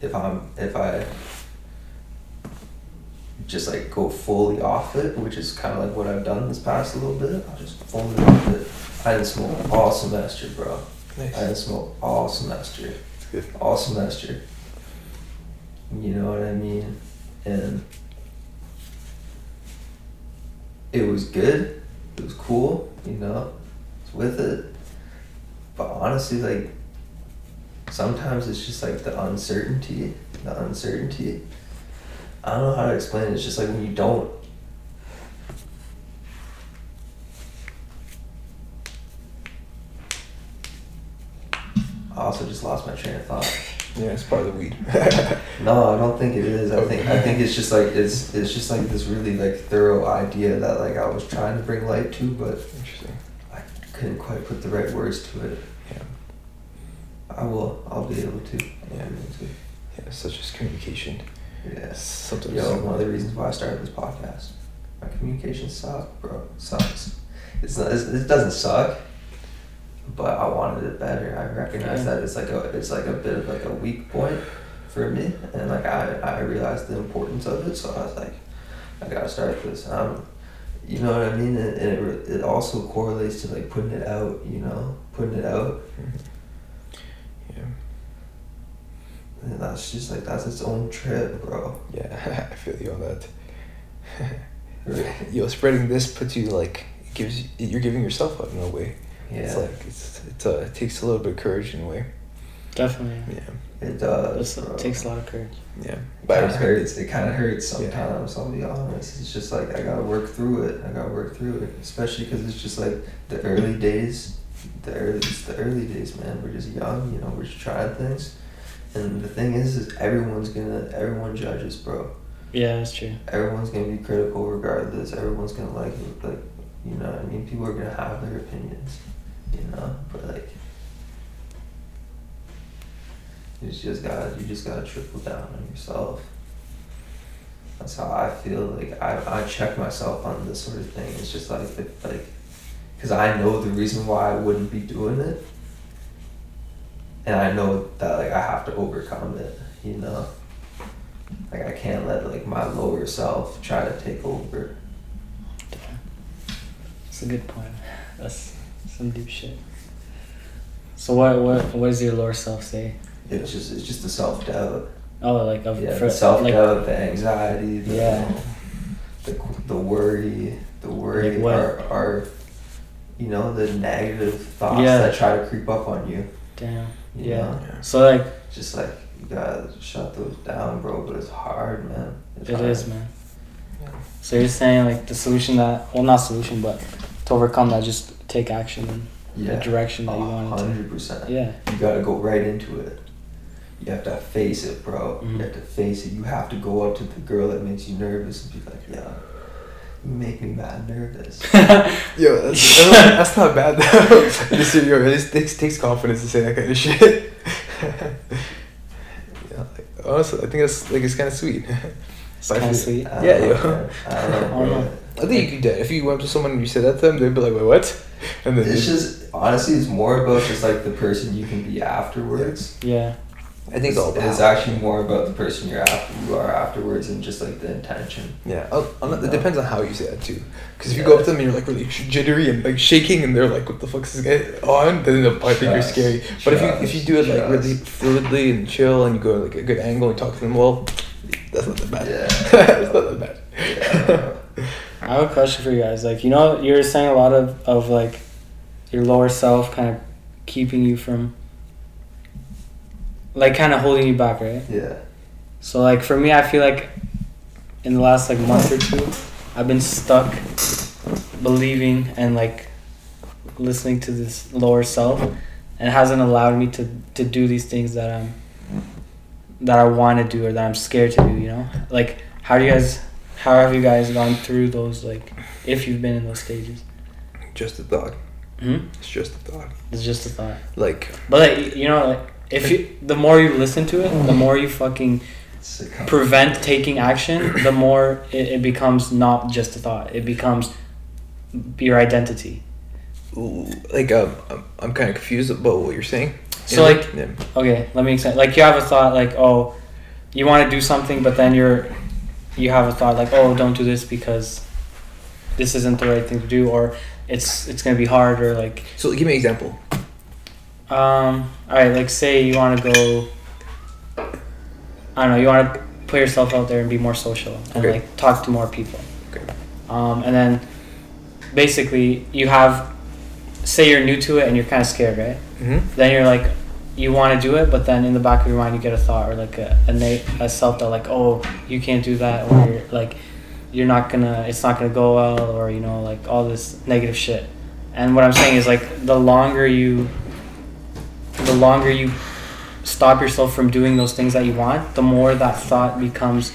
if I'm if I just like go fully off it, which is kind of like what I've done this past little bit. I'll just fully off it. I didn't smoke all semester, bro. Nice. I didn't smoke all semester It's good. all semester. You know what I mean? And it was good. It was cool, you know. I was with it. But honestly, like sometimes it's just like the uncertainty. The uncertainty. I don't know how to explain it. It's just like when you don't I also just lost my train of thought. Yeah, it's part of the weed. No, I don't think it is. I think I think it's just like it's it's just like this really like thorough idea that like I was trying to bring light to, but Interesting. I couldn't quite put the right words to it. Yeah. I will. I'll be able to. Yeah. be able to. Yeah, such as communication. Yes. Sometimes. Yo, one of the reasons why I started this podcast. My communication sucks, bro. It sucks. It's not. It's, it doesn't suck. But I wanted it better. I recognize Yeah. that it's like a. It's like a bit of like a weak point for me, and like I I realized the importance of it. So I was like, I gotta start this. I'm, You know what I mean? And, and it, it also correlates to like putting it out. You know, putting it out. Yeah. And that's just like that's its own trip, bro. Yeah, I feel you on that. Yo, spreading this puts you like it gives you, you're giving yourself up in a way. Yeah, It's like it's it's uh, it takes a little bit of courage in a way. Definitely. Yeah. it does. It's- bro. It takes a lot of courage. Yeah. It But I kind of hurts. It kind of hurts Yeah. sometimes. I'll be honest. It's just like I gotta work through it. I gotta work through it, especially because it's just like the early days. The early, it's the early days, man. We're just young, you know. We're just trying things, and the thing is, is everyone's gonna, everyone judges, bro. Yeah, that's true. Everyone's gonna be critical regardless. Everyone's gonna like it, like, you know. I mean, people are gonna have their opinions, you know. But like, you just gotta, you just gotta triple down on yourself. That's how I feel. Like I, I check myself on this sort of thing. It's just like, like, cause I know the reason why I wouldn't be doing it, and I know that like I have to overcome it. You know. Like I can't let like my lower self try to take over. It's a good point. That's some deep shit. So what what what does your lower self say? It's just it's just the self doubt. Oh, like of Yeah, the self like doubt, the anxiety, the Yeah. the the worry, the worry Like are are you know the negative thoughts Yeah. that try to creep up on you. damn. You Yeah. Yeah. So like Just like you gotta shut those down, bro. But it's hard, man. It's it hard. is, man. So you're saying like the solution that well not solution but to overcome that just take action in Yeah. the direction that you A want it Hundred percent. Yeah. You gotta go right into it. You have to face it, bro. Mhm. You have to face it. You have to go up to the girl that makes you nervous and be like, "Yeah, you make me mad nervous." Yo, that's, that's, that's not bad though. this, yo, this takes, takes confidence to say that kind of shit. yeah, like, honestly, I think that's like it's kind of sweet. It's kind of sweet. I Yeah, yo. man. I don't know, I don't know. I think you could do it. If you went up to someone and you said that to them, they'd be like, "Wait, what?" And then It's they'd- just honestly, it's more about just like the person you can be afterwards. Yeah. I think it's it's, actually more about the person you're after you are afterwards and just like the intention. Yeah, oh, I'll, I'll, it depends on how you say that too. Because if you go up to them and you're like really jittery and like shaking, and they're like, "What the fuck is this guy on?" Then they'll probably think you're scary. But if you if you do it like Trust. really fluidly and chill, and you go like a good angle and talk to them, well, that's not that bad. Yeah. that's not that bad. Yeah. I have a question for you guys. Like, you know, you're saying a lot of, of like your lower self kind of keeping you from, like, kind of holding you back, right? yeah. So, like, for me, I feel like in the last, like, month or two, I've been stuck believing and, like, listening to this lower self and it hasn't allowed me to, to do these things that I'm, that I want to do or that I'm scared to do, you know? Like, how do you guys, how have you guys gone through those, like, if you've been in those stages? Just a thought. Hmm? It's just a thought. It's just a thought. Like But like, you know, like if you, the more you listen to it, the more you fucking It's a com- prevent taking action, the more it, it becomes not just a thought. It becomes your identity. Like um, I'm, I'm kind of confused about what you're saying. So, Yeah. like- yeah. Okay, let me explain. Like you have a thought, like oh, you want to do something, but then you're, you have a thought like oh, don't do this because this isn't the right thing to do, or it's it's gonna be hard, or like So give me an example. Um. All right. Like, say you want to go. I don't know. You want to put yourself out there and be more social and Okay. like talk to more people. Okay. Um, and then, basically, you have. Say you're new to it and you're kind of scared, right? Mm-hmm. Then you're like, you want to do it, but then in the back of your mind you get a thought or like a a, na- a self doubt, like, oh, you can't do that, or you're like, you're not gonna, it's not gonna go well, or you know, like all this negative shit. And what I'm saying is like, the longer you, the longer you stop yourself from doing those things that you want, the more that thought becomes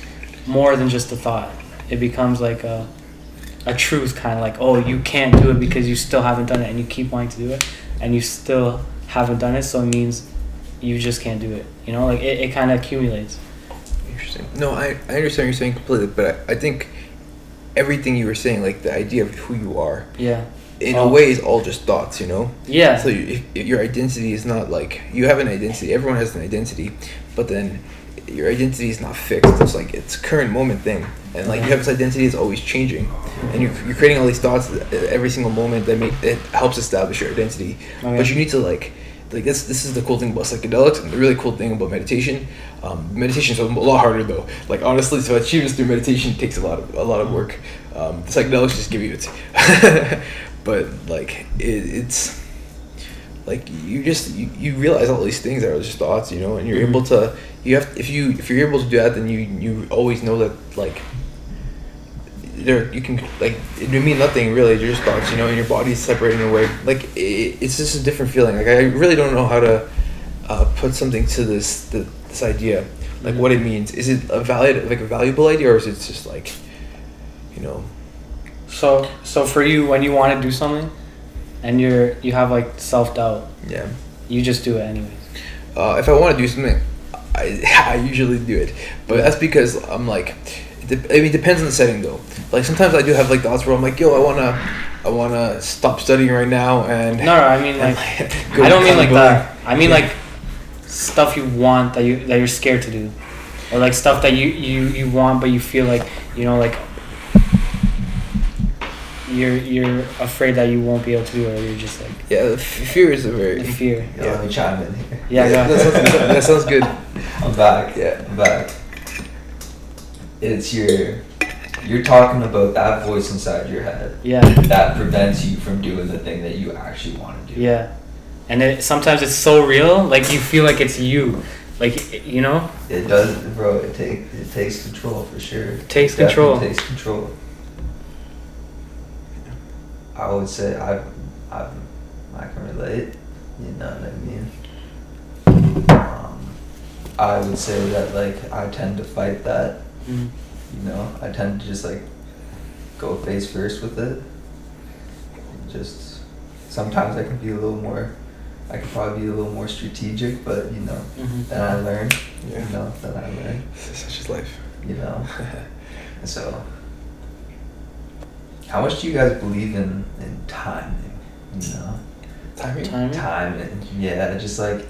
more than just a thought. It becomes like a, a truth, kind of like, oh, you can't do it because you still haven't done it, and you keep wanting to do it, and you still haven't done it, so it means you just can't do it. You know, like it, it kind of accumulates. Interesting. No, I, I understand what you're saying completely, but I, I think everything you were saying, like the idea of who you are, Yeah. In Oh. a way, it's all just thoughts. You know. Yeah. So you, your identity is not like you have an identity. Everyone has an identity, but then your identity is not fixed. It's like it's current moment thing, and like you have this identity is always changing, and you're, you're creating all these thoughts every single moment that make it helps establish your identity. Okay. But you need to like like this this is the cool thing about psychedelics and the really cool thing about meditation. Um, meditation is a lot harder though. Like honestly, to achieve this through meditation takes a lot of a lot of work. Um, the psychedelics just give you it, but like it, it's like you just you, you realize all these things that are just thoughts you know and you're able to you have if you if you're able to do that then you you always know that like there you can like it mean nothing really just thoughts you know and your body's separating away like it, it's just a different feeling like i really don't know how to uh, put something to this the, this idea like what it means is it a valid like a valuable idea or is it just like you know So so for you, when you want to do something, and you're you have like self doubt, yeah you just do it anyways. uh, if I want to do something, I, I usually do it. But that's because I'm like, it de- I mean, it depends on the setting though. Like sometimes I do have like thoughts where I'm like, yo, I wanna, I wanna stop studying right now and. No, no, I mean like I don't mean like that. I mean like stuff you want that you that you're scared to do, or like stuff that you you you want but you feel like you know like you're you're afraid that you won't be able to do it, or you're just like Yeah, the f- fear is a very. the fear. Yeah, let me chime in here. Yeah, that, sounds, that sounds good. I'm back. Yeah. I'm back. It's your you're talking about that voice inside your head Yeah, that prevents you from doing the thing that you actually want to do. yeah, and it sometimes it's so real, like you feel like it's you, like you know. It does, bro. It take it takes control for sure. It takes definitely control. Takes control. I would say I, I, I can relate. You know what I mean. Um, I would say that like I tend to fight that. Mm. You know, I tend to just like go face first with it. And Just sometimes I can be a little more. I could probably be a little more strategic, but you know, Mhm. then I learn. Yeah. You know, then I learn. Such is life. You know, and so. How much do you guys believe in in timing? You know, Timing. Timing? timing. Yeah, just like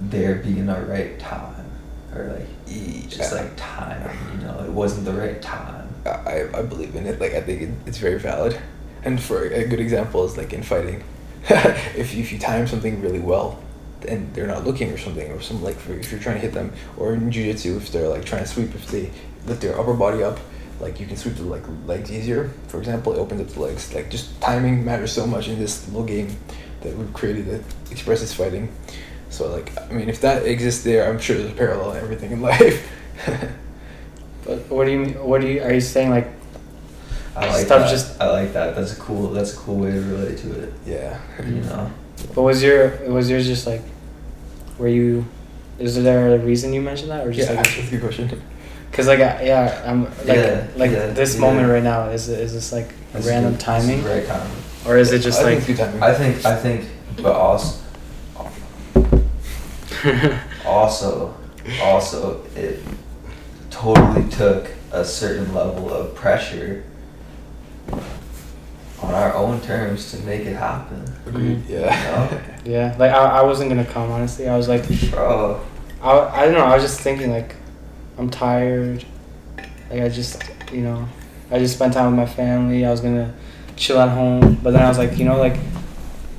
there being a right time, or like just Yeah. like timing. You know, it wasn't the right time. I, I believe in it. Like I think it, it's very valid. And for a good example is like in fighting, if you, if you time something really well, and they're not looking or something, or some like for, if you're trying to hit them, or in jiu-jitsu if they're like trying to sweep, if they lift their upper body up, like you can sweep the like legs easier. For example, it opens up the legs. Like just timing matters so much in this little game that we've created that expresses fighting. So like I mean, if that exists there, I'm sure there's a parallel in everything in life. But what do you mean? What do you are you saying? Like I like Stuff that. just- I like that. That's a cool. That's a cool way to relate to it. yeah. You know. But was your was yours just like, were you? Is there a reason you mentioned that, or just Yeah, like? that's a good question. Cause like I, yeah, I'm like Yeah, like yeah, this yeah. moment right now is is this like a This is random good- this is timing, the right timing. or is it just I like it's good timing. I think. I think. But also. also also it totally took a certain level of pressure on our own terms to make it happen Agreed. Mhm. Yeah. yeah, like I, I wasn't gonna come honestly. I was like, bro I, I don't know. I was just thinking like, I'm tired. Like I just you know, I just spent time with my family. I was gonna chill at home, but then I was like, you know, like,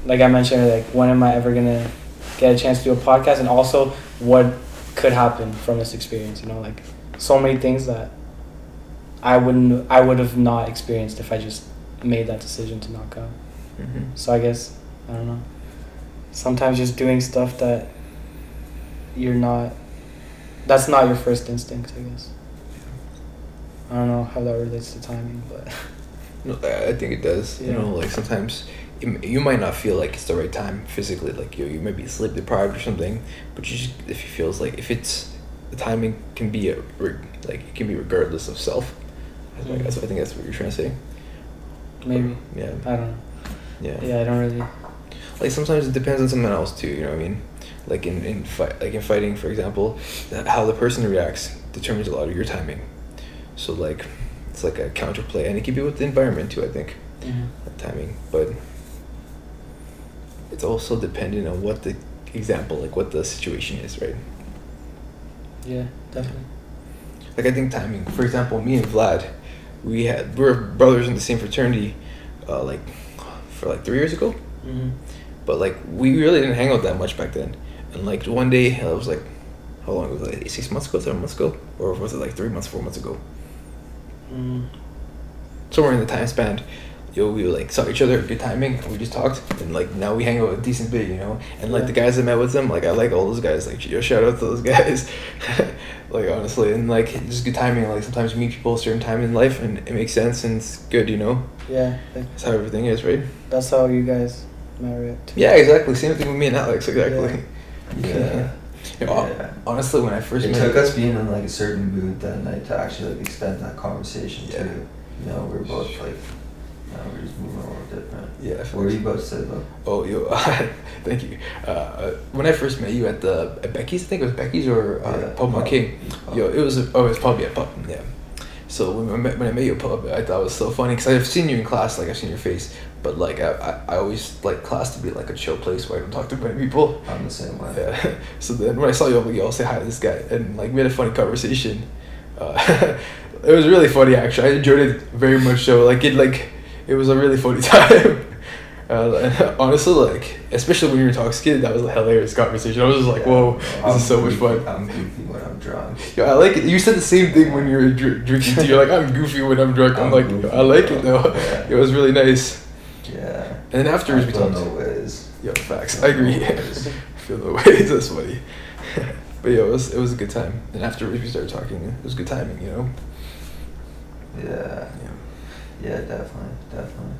like I mentioned, like when am I ever gonna get a chance to do a podcast, and also what could happen from this experience? You know, like so many things that I wouldn't, I would have not experienced if I just made that decision to not go. Mhm. So I guess I don't know. Sometimes just doing stuff that you're not. That's not your first instinct, I guess. I don't know how that relates to timing, but No, I I think it does. Yeah. You know, like sometimes you, you might not feel like it's the right time physically. Like you, you might be sleep deprived or something, but you just if it feels like if it's the timing can be a like it can be regardless of self. I think Mhm. that's I think that's what you're trying to say. maybe Yeah. I don't know. Yeah. Yeah, I don't really. like sometimes it depends on someone else too you know what i mean like in in fight like in fighting for example that how the person reacts determines a lot of your timing so like it's like a counterplay and it can be with the environment too i think Mhm. that timing but it's also dependent on what the example like what the situation is right Yeah, definitely. Like I think timing. For example, me and Vlad, we had we were brothers in the same fraternity, uh, like for like three years ago. Mm-hmm. But like we really didn't hang out that much back then. And like one day I was like, how long was it? Like six months ago, seven months ago, or was it like three months, four months ago? Mm. Somewhere in the time span, yo, we like saw each other, good timing, we just talked, and like now we hang out a decent bit, you know. And like Yeah. the guys I met with them, like I like all those guys. Like yo, shout out to those guys. like honestly, and like just good timing. Like sometimes you meet people a certain time in life, and it makes sense, and it's good, you know. Yeah, That's how everything is, right? that's how you guys marry it. Yeah, exactly. Same thing with me and Alex. Exactly. Yeah. Yeah, Yeah. Honestly, when I first It met took us being in like a certain mood that night to actually like extend that conversation Yeah. too. You know, we are both like, you know, we're just moving a little different. Yeah, What were you about to say though? Oh, yo, thank you. Uh, when I first met you at the at Becky's, I think it was Becky's or uh, Yeah, Pub. King. Pub. Yo, it was a, oh, it was Pub, yeah, Pub, yeah. So when I met, when I met you at Pub, I thought it was so funny because I've seen you in class, like I've seen your face, but like I, I, I always like class to be like a chill place where I don't talk to many people. I'm the same way. Yeah. So then when I saw you, I'm like, yo, I'll say hi to this guy, and like we had a funny conversation. Uh, it was really funny actually. I enjoyed it very much. So like it like it was a really funny time. Uh, honestly, like especially when you were intoxicated, that was a hilarious conversation. I was just like, Yeah. whoa, I'm this is so much fun. I'm goofy when I'm drunk. Yo, I like it. You said the same thing when you were dr- drinking too. You're like, I'm goofy when I'm drunk. I'm, I'm like, goofy, I like it though. Yeah. It was really nice. And then afterwards I we talked. no ways. Yo, facts. I agree. I feel the ways. That's funny. but yeah, it was it was a good time. And afterwards we started talking. It was good timing, you know. Yeah. Yeah. Yeah, definitely, definitely.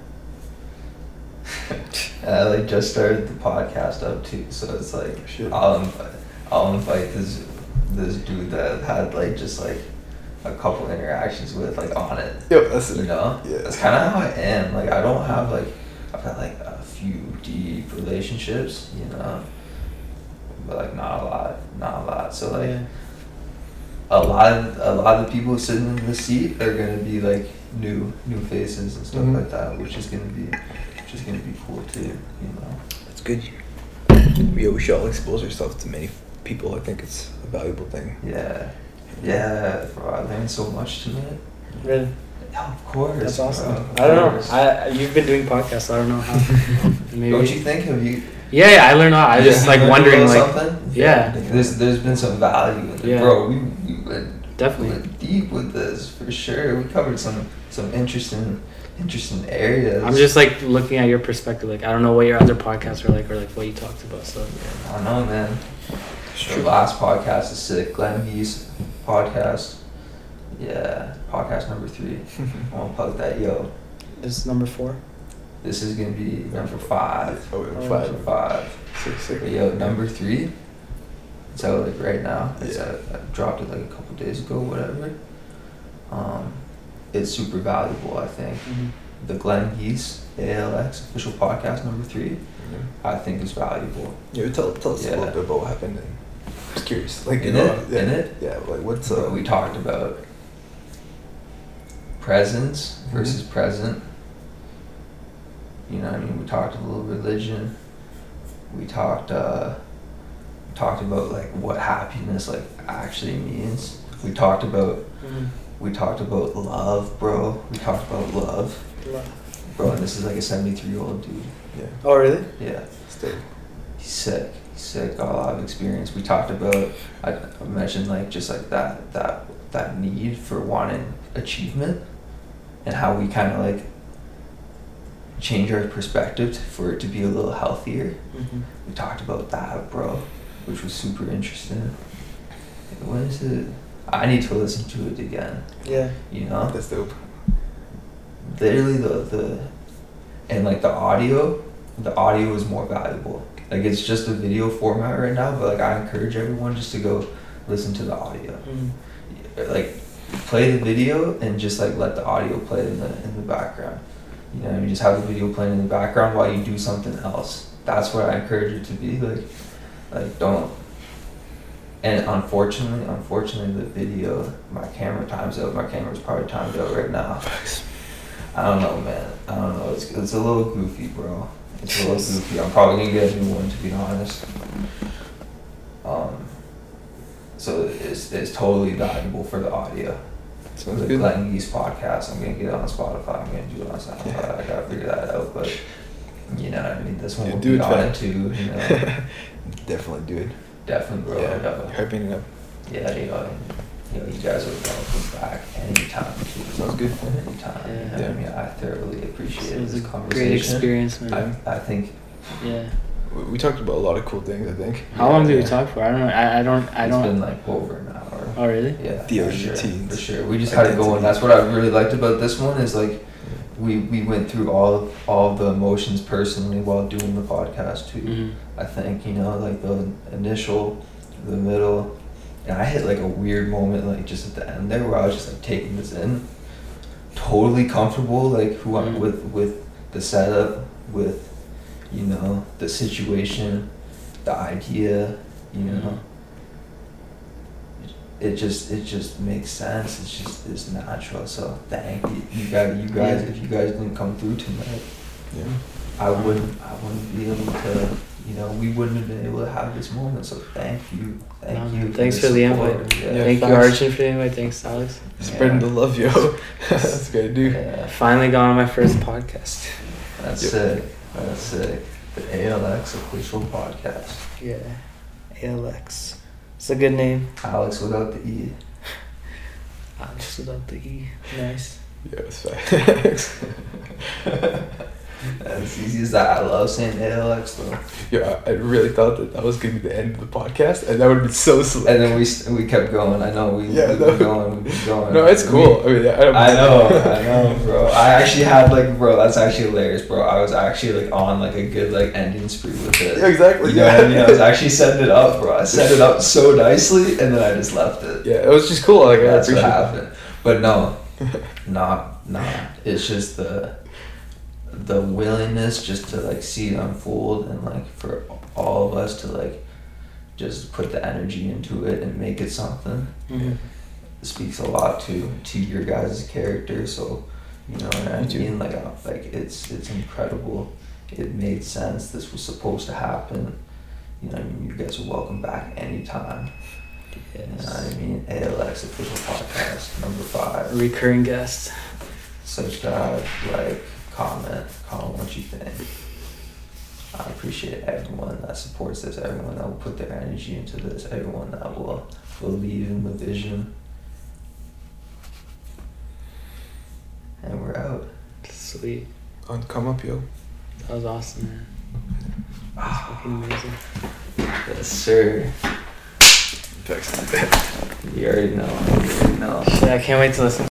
I like just started the podcast up too, so it's like Shit. I'll invite, I'll invite this this dude that I've had like just like a couple interactions with like on it. Yep, that's it. You know, Yeah. that's kind of how I am. Like I don't have like I've had like a few deep relationships, you know, but like not a lot, not a lot. So like Yeah. a lot of a lot of the people sitting in the seat are gonna be like new new faces and stuff Mhm. like that, which is gonna be which is gonna be cool too, you know. That's good. Yeah, we should all expose ourselves to many people. I think it's a valuable thing. Yeah, yeah, bro. I learned so much tonight. Really? Yeah, of course. That's awesome. bro, I don't know. I you've been doing podcasts, so I don't know how. Maybe. Don't you think? Have you? Yeah, yeah. I learned a lot. I was just like wondering, like, something? yeah. There's there's been some value in it, Yeah. bro. We we went Definitely. we went deep with this for sure. We covered some some interesting interesting areas. I'm just like looking at your perspective. Like I don't know what your other podcasts are like, or like what you talked about. So I don't know, man. It's The true. last podcast is sick. Glenn Geese podcast. Yeah, podcast number three. I want to plug that. Yo, this is number four. this is gonna be number five. Oh, Oh, five. Number five. Six, six. But yo, number three. It's out like right now. It's Yeah. out, I dropped it like a couple days ago, whatever. Um, it's super valuable, I think. The Glenn Geese ALX official podcast number three, I think is valuable. Yeah, tell, tell us a little bit about what happened. And I'm curious. Like, you In know, it? Yeah, In it? Yeah, like what's So uh, we talked about presence Mm-hmm. versus present. You know I mean? We talked a little religion. We talked uh talked about like what happiness like actually means. We talked about Mhm. we talked about love, bro. We talked about love. Bro, and this is like a 73 year old dude. Yeah. Oh really? Yeah. Still. He's sick. He's sick. Got a lot of experience. We talked about. I, I mentioned like just like that that that need for wanting achievement, and how we kind of like change our perspective for it to be a little healthier. Mm-hmm. We talked about that, bro, which was super interesting. When is it? I need to listen to it again. Yeah. You know, That's dope. literally the the, and like the audio, the audio is more valuable. Like it's just a video format right now, but like I encourage everyone just to go listen to the audio. Mm-hmm. Like play the video and just like let the audio play in the in the background. You know, I mean, just have the video playing in the background while you do something else. That's what I encourage you to be. Like, like don't. And unfortunately, unfortunately, the video, my camera time's out. My camera's probably timed out right now. I don't know, man. I don't know. It's it's a little goofy, bro. It's a little goofy. I'm probably gonna get a new one to be honest. Um. So it, is is totally valuable for the audio. Sounds like good. Glenn Geese podcast. I'm gonna get it on Spotify. I'm gonna do it on SoundCloud. I gotta figure that out, but you know what I mean. This one Yeah, will do be it, on fam. it too. You know, Definitely do it. definitely, bro. yeah, Yeah, you're hyping it up. yeah, you know, you know, you guys are welcome back anytime. Too. Sounds good. Anytime. Yeah. You know what I mean, I thoroughly appreciated It was a this great experience, man. I, I think yeah. We- We talked about a lot of cool things. I think. How long did we talk for? I don't know. I, I don't. I it's don't. It's been like over an hour. oh really? Yeah, The for early sure, teens. for sure. We just had it going. That's what I really liked about this one is like we we went through all of, all the emotions personally while doing the podcast too. Mhm. I think you know like the initial, the middle, and I hit like a weird moment like just at the end there where I was just like taking this in, totally comfortable like who I'm Mhm. with with the setup with, you know the situation, the idea, you know Mhm. it just it just makes sense. It's just it's natural. So thank you, you guys. You guys, Yeah. if you guys didn't come through tonight, Yeah. I wouldn't I wouldn't be able to. You know, we wouldn't have been able to have this moment. So thank you, thank No, you. thanks for the support. invite. Yeah. Yeah. Thank you, facts. Archie, for the invite. Thanks, Alex. Spreading Yeah. the love, yo. That's good to do. Yeah, Finally got on my first podcast. that's Yep. sick. That's sick. The ALX official podcast. Yeah. ALX. It's a good name. Alex without the E. Alex without the E. Nice. Yeah, it's facts. As easy as that. I love saying ALX though. yeah, I really thought that that was gonna be the end of the podcast, and that would have been so slick. And then we we kept going. I know we Yeah, we've no. going. We've going. no, it's We- cool. I mean, I, I know, I know, bro. I actually had like, bro, that's actually hilarious, bro. I was actually like on like a good like ending spree with it. Yeah, exactly. You know what I mean? I was actually setting it up, bro. I set it up so nicely, and then I just left it. Yeah, it was just cool. Like I that's what appreciate happened. But no, not not. It's just the the willingness just to like see it unfold, and like for all of us to like just put the energy into it and make it something Mhm. speaks a lot to to your guys' character. So you know what I mean. Like uh, like it's it's incredible. It made sense. This was supposed to happen. You know, I mean, you guys are welcome back anytime. yes. You know what I mean? ALX official podcast number five. Recurring guest. Subscribe, like, comment, comment what you think. I appreciate everyone that supports this, everyone that will put their energy into this, everyone that will believe in the vision. And we're out. Sweet. On come up, yo. That was awesome, man. That's ah. fucking amazing. Yes, sir. Thanks. You already know. You already know. Shit, I can't wait to listen